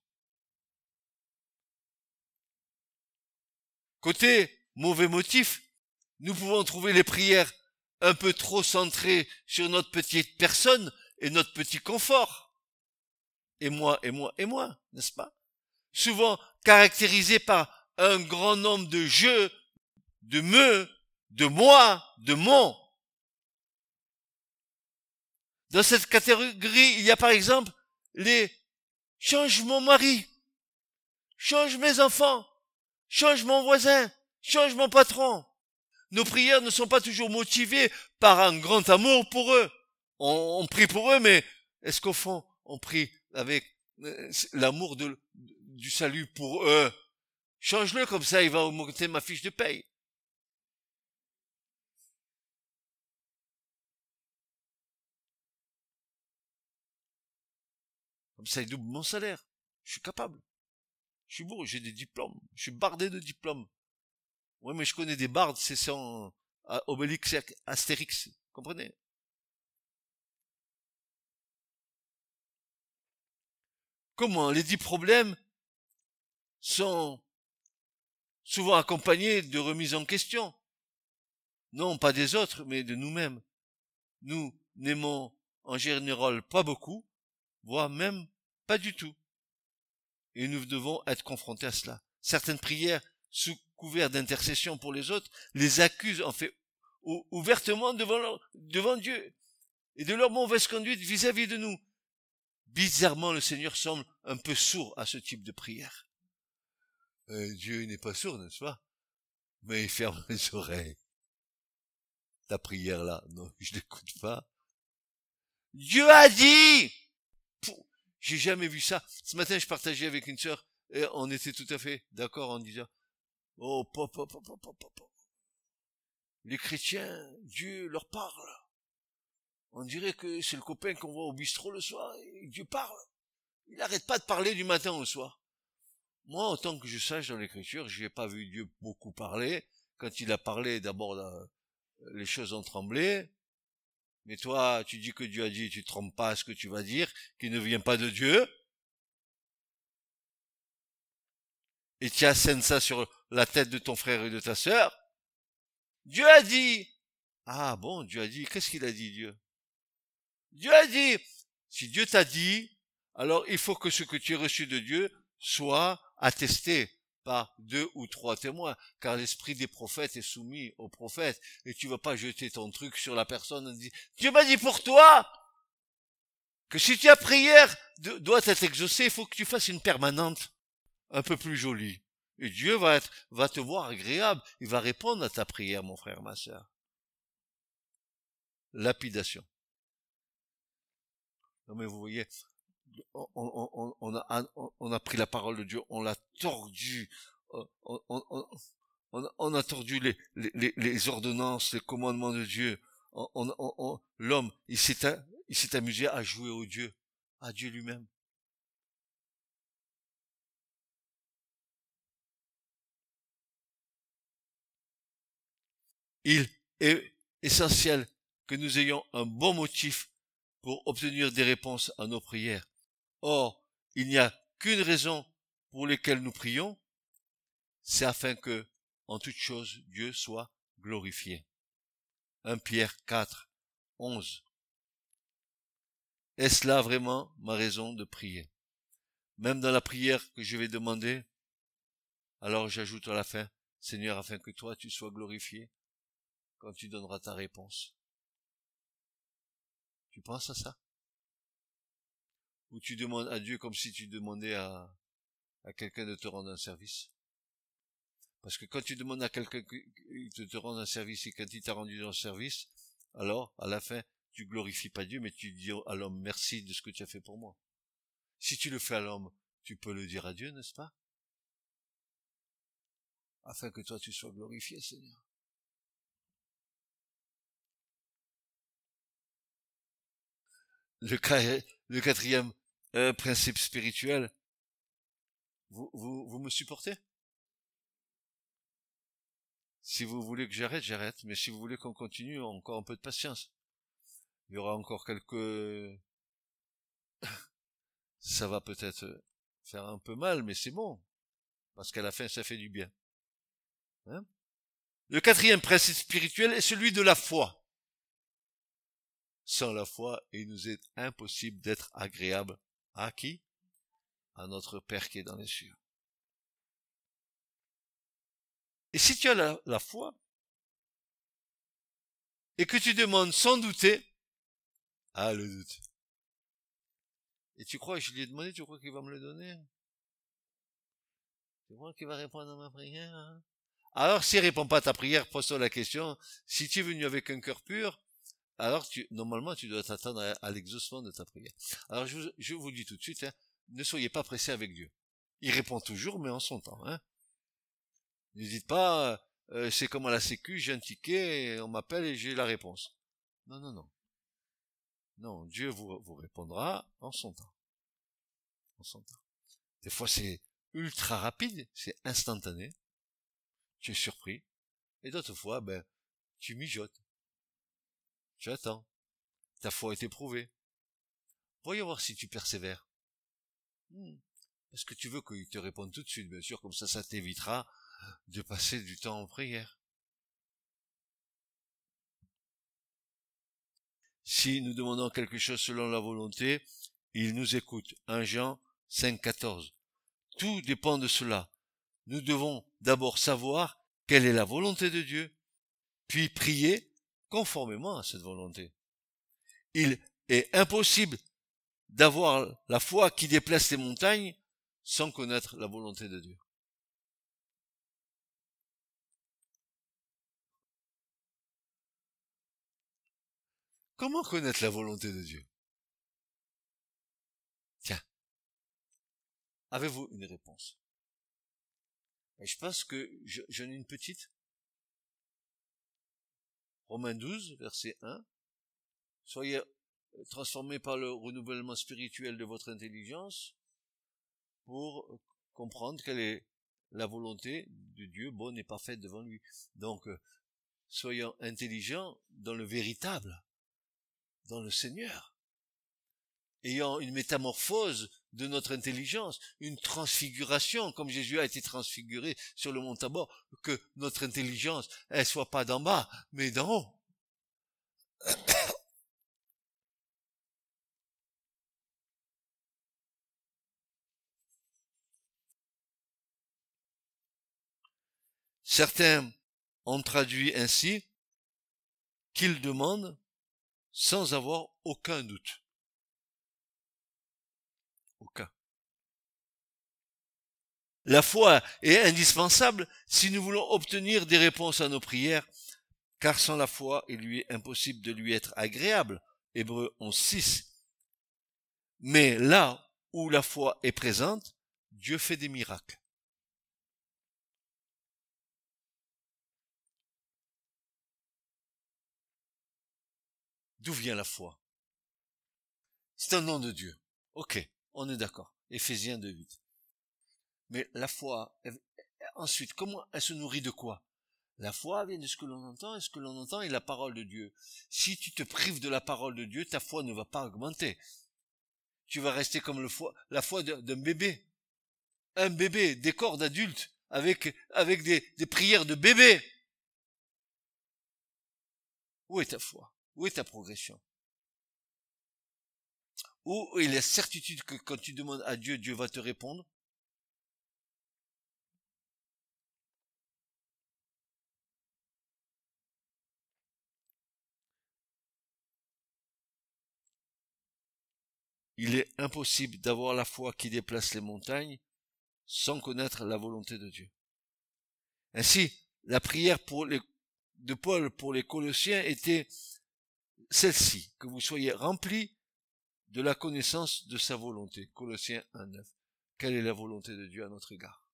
Côté mauvais motif, nous pouvons trouver les prières un peu trop centrées sur notre petite personne et notre petit confort. Et moi, et moi, et moi, n'est-ce pas? Souvent caractérisé par un grand nombre de jeux, de me, de moi, de mon. Dans cette catégorie, il y a par exemple les change mon mari, change mes enfants, change mon voisin, change mon patron. Nos prières ne sont pas toujours motivées par un grand amour pour eux. On, prie pour eux, mais est-ce qu'au fond, on prie avec euh, l'amour du salut pour eux? Change-le comme ça, il va augmenter ma fiche de paye. Comme ça, il double mon salaire. Je suis capable. Je suis beau, j'ai des diplômes. Je suis bardé de diplômes. Oui, mais je connais des bardes, c'est sans Obélix Astérix. Comprenez? Comment les dix problèmes sont souvent accompagnés de remises en question? Non, pas des autres, mais de nous-mêmes. Nous n'aimons en général pas beaucoup, voire même pas du tout. Et nous devons être confrontés à cela. Certaines prières, sous couvert d'intercession pour les autres, les accusent en fait ouvertement devant, devant Dieu et de leur mauvaise conduite vis-à-vis de nous. Bizarrement, le Seigneur semble un peu sourd à ce type de prière. Euh, Dieu n'est pas sourd, n'est-ce pas? Mais il ferme les oreilles. Ta prière là, non, je l'écoute pas. Dieu a dit j'ai jamais vu ça. Ce matin, je partageais avec une sœur et on était tout à fait d'accord en disant, oh, pop, pop, pop, pop, pop. Les chrétiens, Dieu leur parle. On dirait que c'est le copain qu'on voit au bistrot le soir et Dieu parle. Il n'arrête pas de parler du matin au soir. Moi, en tant que je sache dans l'écriture, je n'ai pas vu Dieu beaucoup parler. Quand il a parlé, d'abord, les choses ont tremblé. Mais toi, tu dis que Dieu a dit, tu te trompes pas ce que tu vas dire, qui ne vient pas de Dieu. Et tu assènes ça sur la tête de ton frère et de ta sœur. Dieu a dit. Ah bon, Dieu a dit. Qu'est-ce qu'il a dit, Dieu? Dieu a dit. Si Dieu t'a dit, alors il faut que ce que tu as reçu de Dieu soit attesté par deux ou trois témoins, car l'esprit des prophètes est soumis aux prophètes, et tu vas pas jeter ton truc sur la personne et dire, Dieu m'a dit pour toi, que si ta prière doit être exaucée, il faut que tu fasses une permanente, un peu plus jolie. Et Dieu va être, va te voir agréable, il va répondre à ta prière, mon frère, ma sœur. Lapidation. Non mais vous voyez, on, a, pris la parole de Dieu, on l'a tordu, euh, on, a tordu les, les, ordonnances, les commandements de Dieu. L'homme, il s'est amusé à jouer au Dieu, à Dieu lui-même. Il est essentiel que nous ayons un bon motif pour obtenir des réponses à nos prières. Or, il n'y a qu'une raison pour laquelle nous prions, c'est afin que, en toute chose, Dieu soit glorifié. 1 Pierre 4, 11. Est-ce là vraiment ma raison de prier? Même dans la prière que je vais demander, alors j'ajoute à la fin, Seigneur, afin que toi tu sois glorifié quand tu donneras ta réponse. Tu penses à ça? Ou tu demandes à Dieu comme si tu demandais à, quelqu'un de te rendre un service? Parce que quand tu demandes à quelqu'un de te rendre un service et quand il t'a rendu un service, alors, à la fin, tu glorifies pas Dieu, mais tu dis à l'homme merci de ce que tu as fait pour moi. Si tu le fais à l'homme, tu peux le dire à Dieu, n'est-ce pas? afin que toi tu sois glorifié, Seigneur. Le, quatrième euh, principe spirituel, vous, vous, vous me supportez? Si vous voulez que j'arrête, j'arrête, mais si vous voulez qu'on continue, encore un peu de patience. Il y aura encore quelques... ça va peut-être faire un peu mal, mais c'est bon. Parce qu'à la fin, ça fait du bien. Hein? Le quatrième principe spirituel est celui de la foi. Sans la foi, il nous est impossible d'être agréable à qui? À notre Père qui est dans les cieux. Et si tu as la, foi, et que tu demandes sans douter, ah le doute. Et tu crois je lui ai demandé, tu crois qu'il va me le donner? Tu crois qu'il va répondre à ma prière hein? Alors s'il répond pas à ta prière, pose-toi la question, si tu es venu avec un cœur pur, alors tu, normalement tu dois t'attendre à, l'exaucement de ta prière. Alors je, vous dis tout de suite, hein, ne soyez pas pressés avec Dieu. Il répond toujours, mais en son temps. Hein. Ne dites pas, euh, c'est comme à la sécu, j'ai un ticket, on m'appelle et j'ai la réponse. Non, non, non. Non, Dieu vous, vous répondra en son temps. En son temps. Des fois c'est ultra rapide, c'est instantané. Tu es surpris. Et d'autres fois, ben, tu mijotes. Tu attends. Ta foi est éprouvée. Voyons voir si tu persévères. Hmm. Est-ce que tu veux qu'il te réponde tout de suite, bien sûr, comme ça, ça t'évitera de passer du temps en prière. Si nous demandons quelque chose selon la volonté, il nous écoute. 1 Jean 5, 14. Tout dépend de cela. Nous devons d'abord savoir quelle est la volonté de Dieu, puis prier conformément à cette volonté. Il est impossible d'avoir la foi qui déplace les montagnes sans connaître la volonté de Dieu. Comment connaître la volonté de Dieu? Tiens, avez-vous une réponse? Je pense que j'en ai une petite. Romains 12, verset 1. Soyez euh, transformés par le renouvellement spirituel de votre intelligence pour comprendre quelle est la volonté de Dieu bonne et parfaite devant lui. Donc, euh, soyons intelligents dans le véritable, dans le Seigneur. Ayant une métamorphose de notre intelligence, une transfiguration, comme Jésus a été transfiguré sur le mont Tabor, que notre intelligence, elle soit pas d'en bas, mais d'en haut. Certains ont traduit ainsi qu'ils demandent sans avoir aucun doute. La foi est indispensable si nous voulons obtenir des réponses à nos prières, car sans la foi, il lui est impossible de lui être agréable. Hébreu 11.6. Mais là où la foi est présente, Dieu fait des miracles. D'où vient la foi? C'est un nom de Dieu. Ok, on est d'accord. Éphésiens 2.8. Mais la foi, ensuite, comment elle se nourrit de quoi? La foi vient de ce que l'on entend, et ce que l'on entend est la parole de Dieu. Si tu te prives de la parole de Dieu, ta foi ne va pas augmenter. Tu vas rester comme le foi, la foi d'un bébé. Un bébé, des corps d'adultes, avec, avec des, des prières de bébé. Où est ta foi? Où est ta progression? Où est la certitude que quand tu demandes à Dieu, Dieu va te répondre Il est impossible d'avoir la foi qui déplace les montagnes sans connaître la volonté de Dieu. Ainsi, la prière de Paul pour les Colossiens était celle-ci, que vous soyez remplis de la connaissance de sa volonté. Colossiens 1.9. Quelle est la volonté de Dieu à notre égard?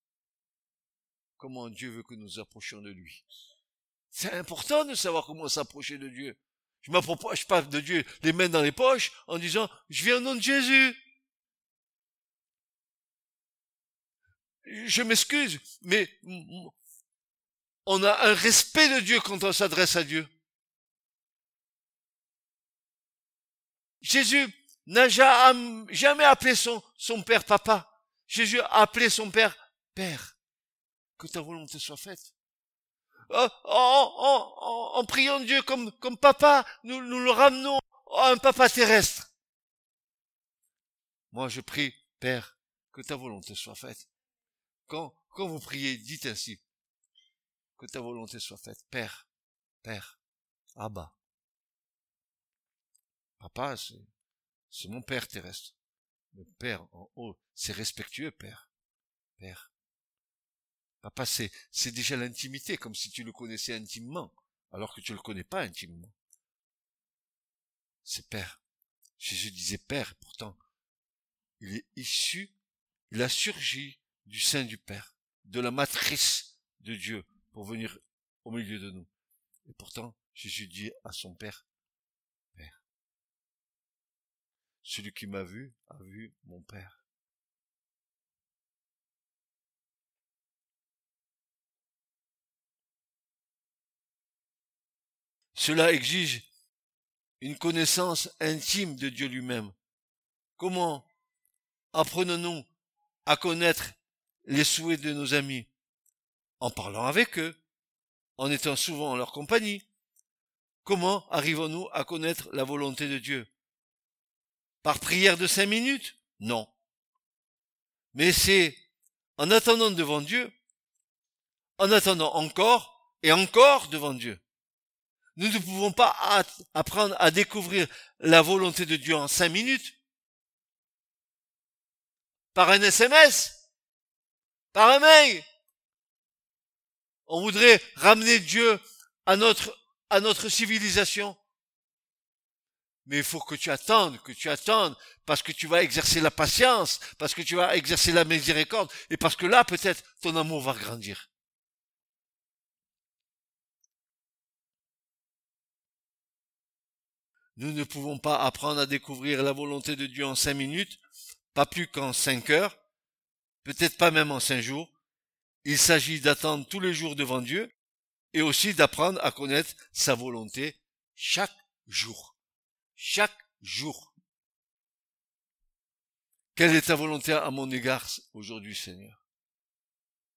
Comment Dieu veut que nous approchions de lui? C'est important de savoir comment s'approcher de Dieu. Je m'approche pas de Dieu les mains dans les poches en disant, je viens au nom de Jésus. Je m'excuse, mais on a un respect de Dieu quand on s'adresse à Dieu. Jésus n'a jamais appelé son, son père papa. Jésus a appelé son père père. Que ta volonté soit faite. Oh, en, priant Dieu comme, comme papa, nous, nous le ramenons à un papa terrestre. Moi, je prie, Père, que ta volonté soit faite. Quand, quand vous priez, dites ainsi, que ta volonté soit faite. Père, Père, Abba. Papa, c'est, c'est mon Père terrestre. Le Père en haut, c'est respectueux, Père. Père. Papa, c'est, c'est déjà l'intimité, comme si tu le connaissais intimement, alors que tu le connais pas intimement. C'est Père. Jésus disait Père, pourtant, il est issu, il a surgi du sein du Père, de la matrice de Dieu, pour venir au milieu de nous. Et pourtant, Jésus dit à son Père, Père. Celui qui m'a vu a vu mon Père. Cela exige une connaissance intime de Dieu lui-même. Comment apprenons-nous à connaître les souhaits de nos amis? En parlant avec eux, en étant souvent en leur compagnie. Comment arrivons-nous à connaître la volonté de Dieu? Par prière de cinq minutes? Non. Mais c'est en attendant devant Dieu, en attendant encore et encore devant Dieu. Nous ne pouvons pas apprendre à découvrir la volonté de Dieu en cinq minutes. Par un SMS. Par un mail? On voudrait ramener Dieu à notre, à notre civilisation. Mais il faut que tu attendes, que tu attendes, parce que tu vas exercer la patience, parce que tu vas exercer la miséricorde, et parce que là, peut-être, ton amour va grandir. Nous ne pouvons pas apprendre à découvrir la volonté de Dieu en cinq minutes, pas plus qu'en cinq heures, peut-être pas même en cinq jours. Il s'agit d'attendre tous les jours devant Dieu et aussi d'apprendre à connaître sa volonté chaque jour. Chaque jour. Quelle est ta volonté à mon égard aujourd'hui, Seigneur?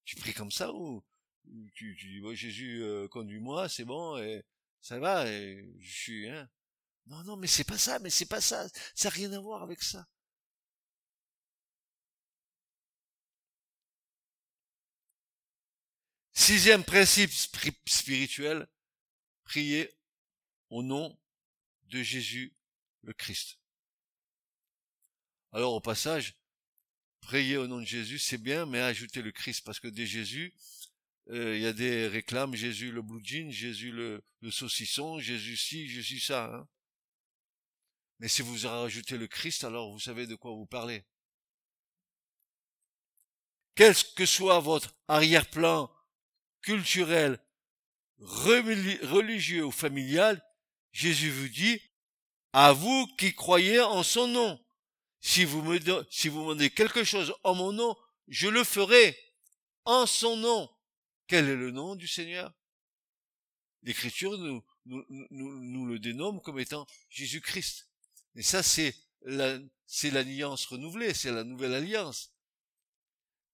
Tu pries comme ça ou tu, dis, Jésus, euh, conduis-moi, c'est bon, et ça va, et je suis, hein, non, non, mais c'est pas ça, mais c'est pas ça. Ça n'a rien à voir avec ça. Sixième principe spirituel, prier au nom de Jésus le Christ. Alors au passage, prier au nom de Jésus, c'est bien, mais ajouter le Christ, parce que dès Jésus, euh, il y a des réclames, Jésus le blue jean, Jésus le, saucisson, Jésus ci, Jésus ça. Hein. Mais si vous rajoutez le Christ, alors vous savez de quoi vous parlez. Quel que soit votre arrière-plan culturel, religieux ou familial, Jésus vous dit, à vous qui croyez en son nom. Si vous me, si vous demandez quelque chose en mon nom, je le ferai en son nom. Quel est le nom du Seigneur? L'Écriture nous, nous, nous le dénomme comme étant Jésus-Christ. Et ça, c'est c'est l'alliance renouvelée, c'est la nouvelle alliance.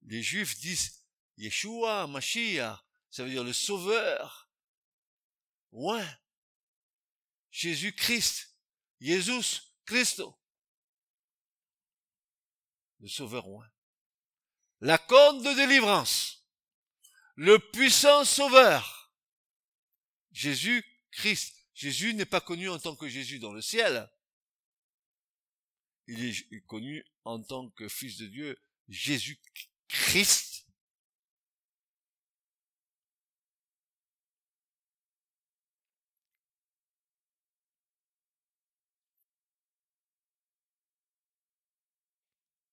Les Juifs disent Yeshua, Mashiach, ça veut dire le Sauveur. Ouais. Jésus-Christ, Jésus Christo. Le Sauveur ouais. La côte de délivrance. Le puissant Sauveur. Jésus-Christ. Jésus n'est pas connu en tant que Jésus dans le ciel il est connu en tant que fils de Dieu, Jésus-Christ.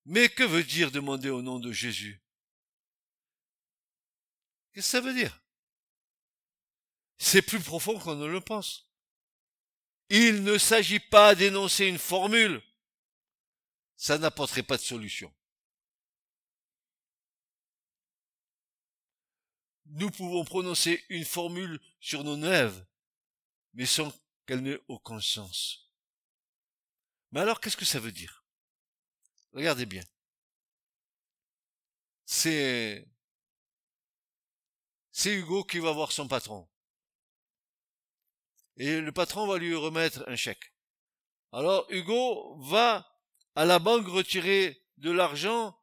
Mais que veut dire demander au nom de Jésus? Qu'est-ce que ça veut dire? C'est plus profond qu'on ne le pense. Il ne s'agit pas d'énoncer une formule. Ça n'apporterait pas de solution. Nous pouvons prononcer une formule sur nos nerfs, mais sans qu'elle n'ait aucun sens. Mais alors, qu'est-ce que ça veut dire? Regardez bien. C'est, Hugo qui va voir son patron. Et le patron va lui remettre un chèque. Alors Hugo va à la banque retirer de l'argent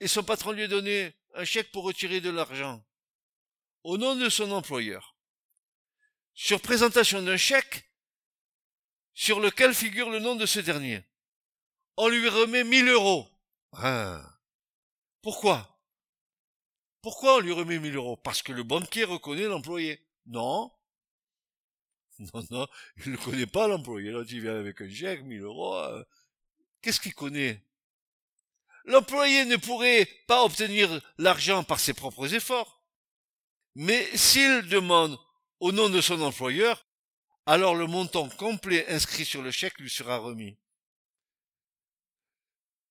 et son patron lui a donné un chèque pour retirer de l'argent au nom de son employeur. Sur présentation d'un chèque sur lequel figure le nom de ce dernier on lui remet 1000 euros. Ah. Pourquoi? Pourquoi on lui remet 1000 euros? Parce que le banquier reconnaît l'employé. Non. Non, non, il ne connaît pas l'employé. Là, il vient avec un chèque, 1000 euros. Euh. Qu'est-ce qu'il connaît? L'employé ne pourrait pas obtenir l'argent par ses propres efforts. Mais s'il demande au nom de son employeur, alors le montant complet inscrit sur le chèque lui sera remis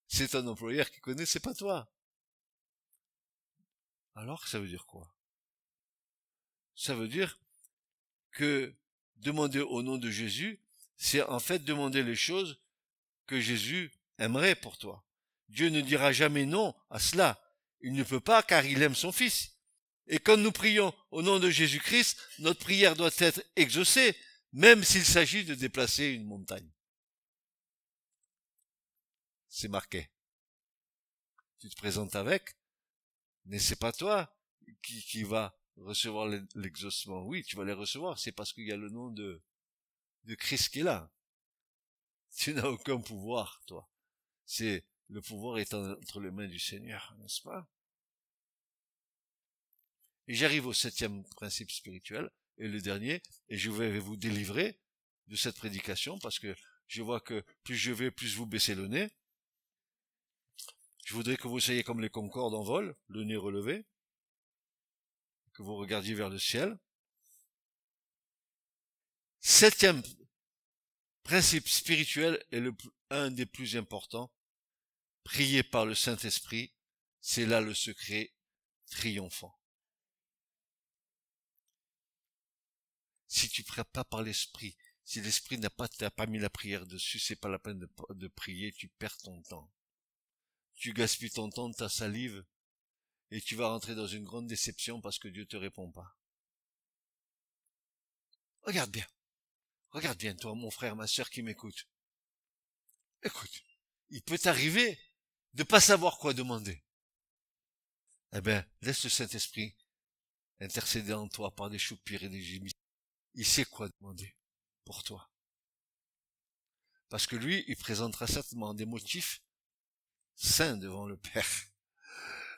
c'est un employeur qui connaît, c'est pas toi. Alors, ça veut dire quoi? Ça veut dire que demander au nom de Jésus, c'est en fait demander les choses que Jésus aimerait pour toi. Dieu ne dira jamais non à cela. Il ne peut pas car il aime son Fils. Et quand nous prions au nom de Jésus-Christ, notre prière doit être exaucée, même s'il s'agit de déplacer une montagne c'est marqué. Tu te présentes avec, mais c'est pas toi qui, qui va recevoir l'exaucement. Oui, tu vas les recevoir, c'est parce qu'il y a le nom de, de Christ qui est là. Tu n'as aucun pouvoir, toi. C'est, le pouvoir est entre les mains du Seigneur, n'est-ce pas? Et j'arrive au septième principe spirituel, et le dernier, et je vais vous délivrer de cette prédication, parce que je vois que plus je vais, plus vous baissez le nez. Je voudrais que vous soyez comme les concordes en vol, le nez relevé, que vous regardiez vers le ciel. Septième principe spirituel est le, un des plus importants. Prier par le Saint-Esprit, c'est là le secret triomphant. Si tu pries pas par l'Esprit, si l'Esprit n'a pas, pas mis la prière dessus, c'est pas la peine de prier, tu perds ton temps tu gaspilles ton temps, ta salive, et tu vas rentrer dans une grande déception parce que Dieu te répond pas. Regarde bien. Regarde bien, toi, mon frère, ma sœur qui m'écoute. Écoute, il peut t'arriver de pas savoir quoi demander. Eh ben, laisse le Saint-Esprit intercéder en toi par des choupires et des gémissements. Il sait quoi demander pour toi. Parce que lui, il présentera certainement des motifs saint devant le Père.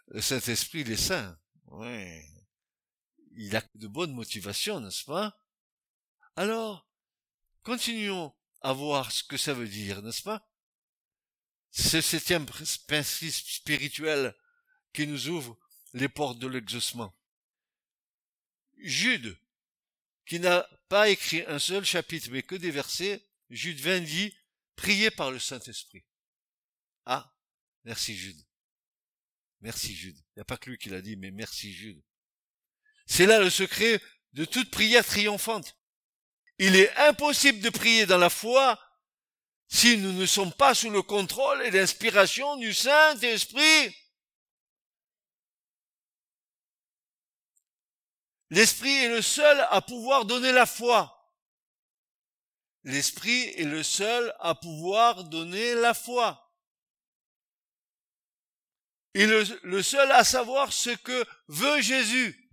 Le Saint-Esprit, il est saint. Ouais. Il a de bonnes motivations, n'est-ce pas? Alors, continuons à voir ce que ça veut dire, n'est-ce pas? Ce septième principe spirituel qui nous ouvre les portes de l'exaucement. Jude, qui n'a pas écrit un seul chapitre, mais que des versets, Jude 20 dit, priez par le Saint-Esprit. Ah, Merci Jude. Merci Jude. Il n'y a pas que lui qui l'a dit, mais merci Jude. C'est là le secret de toute prière triomphante. Il est impossible de prier dans la foi si nous ne sommes pas sous le contrôle et l'inspiration du Saint-Esprit. L'Esprit est le seul à pouvoir donner la foi. L'Esprit est le seul à pouvoir donner la foi et le, seul à savoir ce que veut Jésus.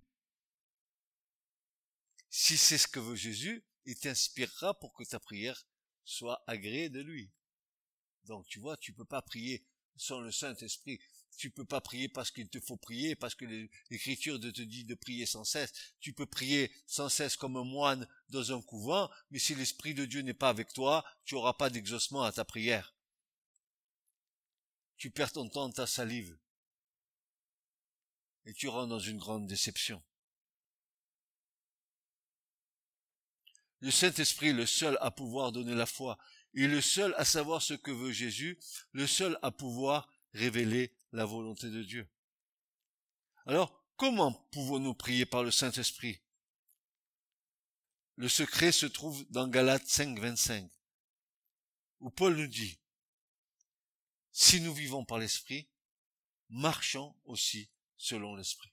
Si c'est ce que veut Jésus, il t'inspirera pour que ta prière soit agréée de lui. Donc tu vois, tu peux pas prier sans le Saint-Esprit. Tu peux pas prier parce qu'il te faut prier, parce que l'Écriture te dit de prier sans cesse. Tu peux prier sans cesse comme un moine dans un couvent, mais si l'Esprit de Dieu n'est pas avec toi, tu n'auras pas d'exaucement à ta prière. Tu perds ton temps, ta salive et tu rentres dans une grande déception. Le Saint-Esprit le seul à pouvoir donner la foi. Est le seul à savoir ce que veut Jésus, le seul à pouvoir révéler la volonté de Dieu. Alors, comment pouvons-nous prier par le Saint-Esprit? Le secret se trouve dans Galates 5, 25, où Paul nous dit, si nous vivons par l'Esprit, marchons aussi selon l'Esprit.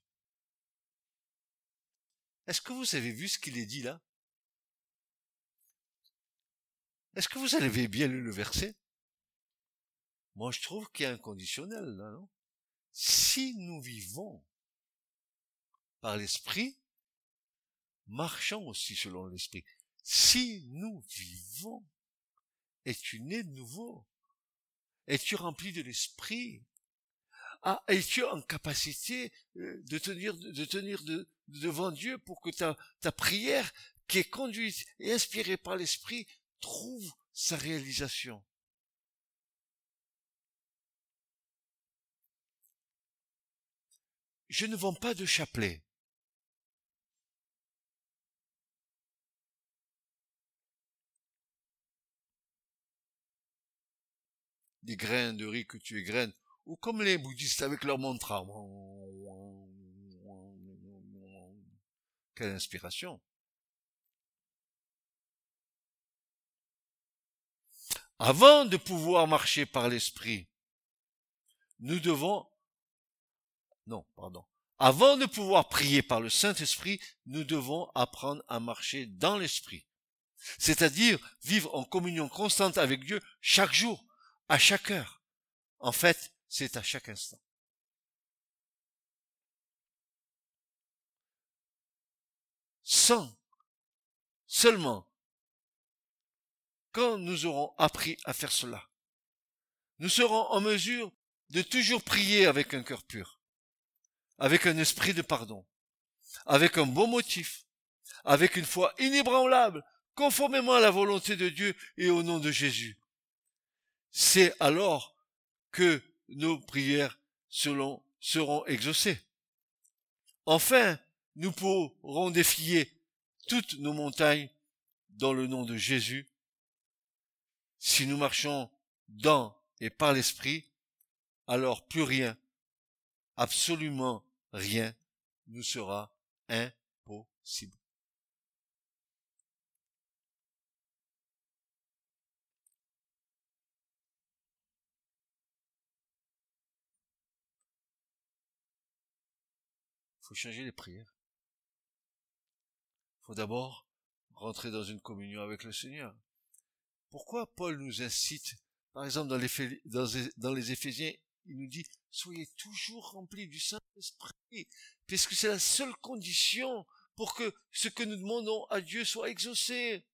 Est-ce que vous avez vu ce qu'il est dit là? Est-ce que vous avez bien lu le verset? Moi, je trouve qu'il y a un conditionnel là, non? Si nous vivons par l'esprit, marchons aussi selon l'esprit. Si nous vivons, es-tu né de nouveau Es-tu rempli de l'esprit ah, es-tu en capacité euh, de tenir, de tenir devant Dieu pour que ta, ta prière, qui est conduite et inspirée par l'Esprit, trouve sa réalisation. Je ne vends pas de chapelet. Des grains de riz que tu égrènes, ou comme les bouddhistes avec leur mantra. Quelle inspiration. Avant de pouvoir marcher par l'esprit, nous devons, non, pardon, avant de pouvoir prier par le Saint-Esprit, nous devons apprendre à marcher dans l'esprit. C'est-à-dire vivre en communion constante avec Dieu chaque jour, à chaque heure. En fait, c'est à chaque instant. Sans seulement quand nous aurons appris à faire cela, nous serons en mesure de toujours prier avec un cœur pur, avec un esprit de pardon, avec un bon motif, avec une foi inébranlable, conformément à la volonté de Dieu et au nom de Jésus. C'est alors que nos prières seront exaucées. Enfin, nous pourrons défier toutes nos montagnes dans le nom de Jésus si nous marchons dans et par l'Esprit, alors plus rien, absolument rien, nous sera impossible. Changer les prières. Il faut d'abord rentrer dans une communion avec le Seigneur. Pourquoi Paul nous incite, par exemple dans les, Éphésiens, il nous dit, soyez toujours remplis du Saint-Esprit, puisque c'est la seule condition pour que ce que nous demandons à Dieu soit exaucé.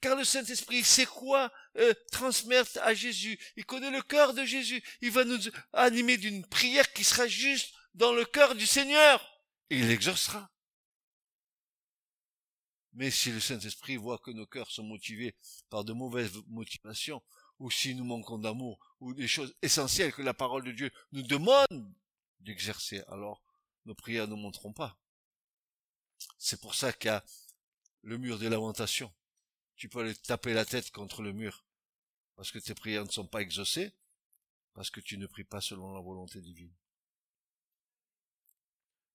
Car le Saint-Esprit sait quoi euh, transmettre à Jésus? Il connaît le cœur de Jésus. Il va nous animer d'une prière qui sera juste dans le cœur du Seigneur. Il l'exaucera. Mais si le Saint-Esprit voit que nos cœurs sont motivés par de mauvaises motivations, ou si nous manquons d'amour, ou des choses essentielles que la parole de Dieu nous demande d'exercer, alors nos prières ne monteront pas. C'est pour ça qu'il y a le mur des lamentations. Tu peux aller taper la tête contre le mur, parce que tes prières ne sont pas exaucées, parce que tu ne pries pas selon la volonté divine.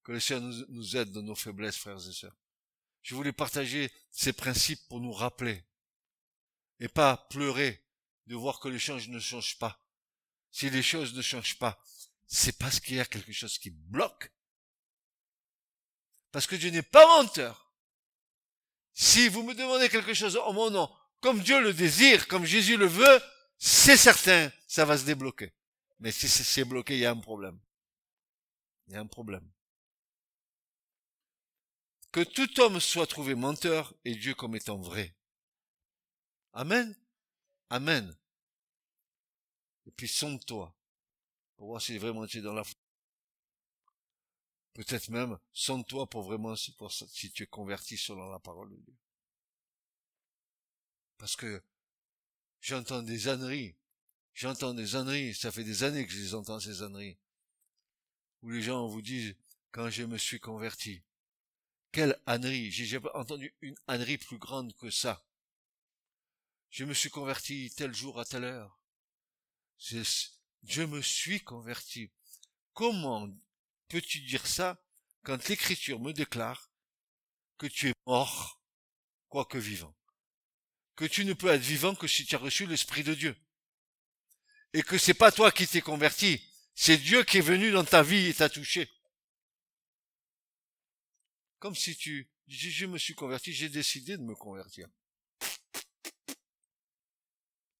Que le Seigneur nous, aide dans nos faiblesses, frères et sœurs. Je voulais partager ces principes pour nous rappeler et pas pleurer de voir que les choses ne changent pas. Si les choses ne changent pas, c'est parce qu'il y a quelque chose qui bloque. Parce que Dieu n'est pas menteur. Si vous me demandez quelque chose en mon nom, comme Dieu le désire, comme Jésus le veut, c'est certain, ça va se débloquer. Mais si c'est bloqué, il y a un problème. Il y a un problème que tout homme soit trouvé menteur et Dieu comme étant vrai. Amen. Amen. Et puis sonde-toi pour voir si vraiment tu es dans la foi. Peut-être même sonde-toi pour vraiment si tu es converti selon la parole de Dieu. Parce que j'entends des âneries. J'entends des âneries. Ça fait des années que je les entends, ces âneries. Où les gens vous disent, quand je me suis converti. Quelle ânerie J'ai jamais entendu une ânerie plus grande que ça. Je me suis converti tel jour à telle heure. Je me suis converti. Comment peux-tu dire ça quand l'écriture me déclare que tu es mort, quoique vivant? Que tu ne peux être vivant que si tu as reçu l'Esprit de Dieu. Et que c'est pas toi qui t'es converti, c'est Dieu qui est venu dans ta vie et t'a touché. Comme si tu, je me suis converti, j'ai décidé de me convertir.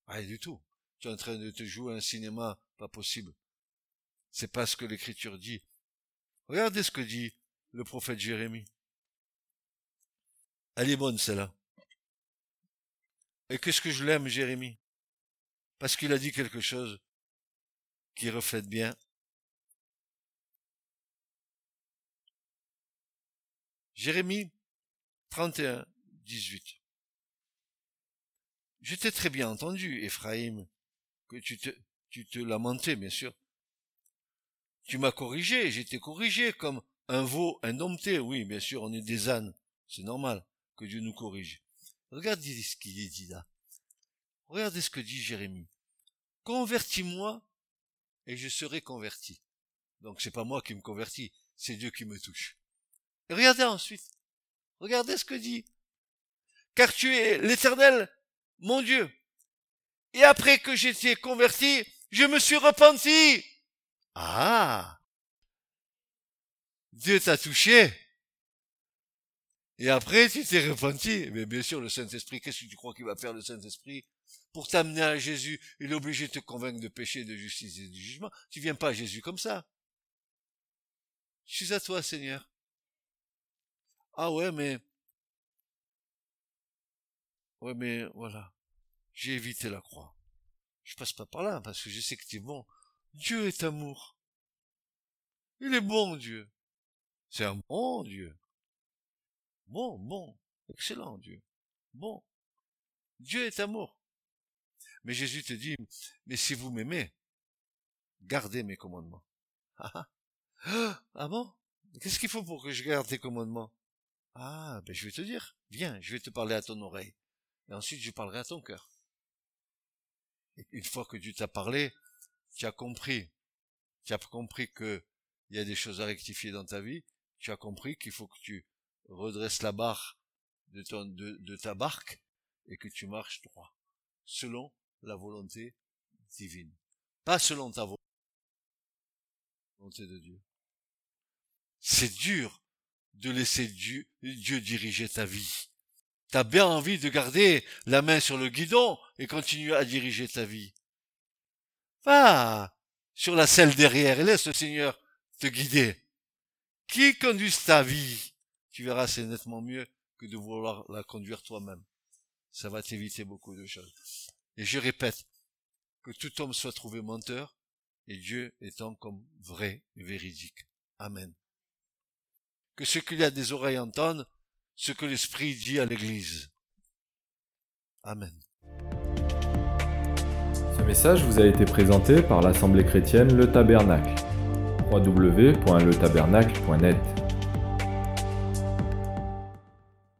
Rien du tout. Tu es en train de te jouer un cinéma pas possible. C'est pas ce que l'écriture dit. Regardez ce que dit le prophète Jérémie. Elle est bonne, celle-là. Et qu'est-ce que je l'aime, Jérémie? Parce qu'il a dit quelque chose qui reflète bien Jérémie 31, 18. Je t'ai très bien entendu, Ephraïm, que tu te, tu te lamentais, bien sûr. Tu m'as corrigé, j'étais corrigé comme un veau indompté. Oui, bien sûr, on est des ânes. C'est normal que Dieu nous corrige. Regardez ce qu'il dit là. Regardez ce que dit Jérémie. Convertis-moi et je serai converti. Donc c'est pas moi qui me convertis, c'est Dieu qui me touche regardez ensuite. Regardez ce que dit. Car tu es l'éternel, mon Dieu. Et après que j'étais converti, je me suis repenti. Ah. Dieu t'a touché. Et après, tu t'es repenti. Mais bien sûr, le Saint-Esprit, qu'est-ce que tu crois qu'il va faire le Saint-Esprit? Pour t'amener à Jésus, il est obligé de te convaincre de péché, de justice et du jugement. Tu viens pas à Jésus comme ça. Je suis à toi, Seigneur. Ah ouais, mais... Ouais, mais voilà. J'ai évité la croix. Je passe pas par là, parce que je sais que tu es bon. Dieu est amour. Il est bon, Dieu. C'est un bon Dieu. Bon, bon. Excellent, Dieu. Bon. Dieu est amour. Mais Jésus te dit, mais si vous m'aimez, gardez mes commandements. Ah, ah. ah bon? Qu'est-ce qu'il faut pour que je garde tes commandements? Ah, ben je vais te dire, viens, je vais te parler à ton oreille. Et ensuite je parlerai à ton cœur. Une fois que tu t'as parlé, tu as compris. Tu as compris que il y a des choses à rectifier dans ta vie. Tu as compris qu'il faut que tu redresses la barre de, ton, ta barque et que tu marches droit. Selon la volonté divine. Pas selon ta volonté de Dieu. C'est dur de laisser Dieu, diriger ta vie. T'as bien envie de garder la main sur le guidon et continuer à diriger ta vie. Va sur la selle derrière et laisse le Seigneur te guider. Qui conduit ta vie Tu verras, c'est nettement mieux que de vouloir la conduire toi-même. Ça va t'éviter beaucoup de choses. Et je répète, que tout homme soit trouvé menteur, et Dieu étant comme vrai et véridique. Amen que ce qu'il y a des oreilles entendent ce que l'Esprit dit à l'Église. Amen. Ce message vous a été présenté par l'Assemblée chrétienne Le Tabernacle. www.letabernacle.net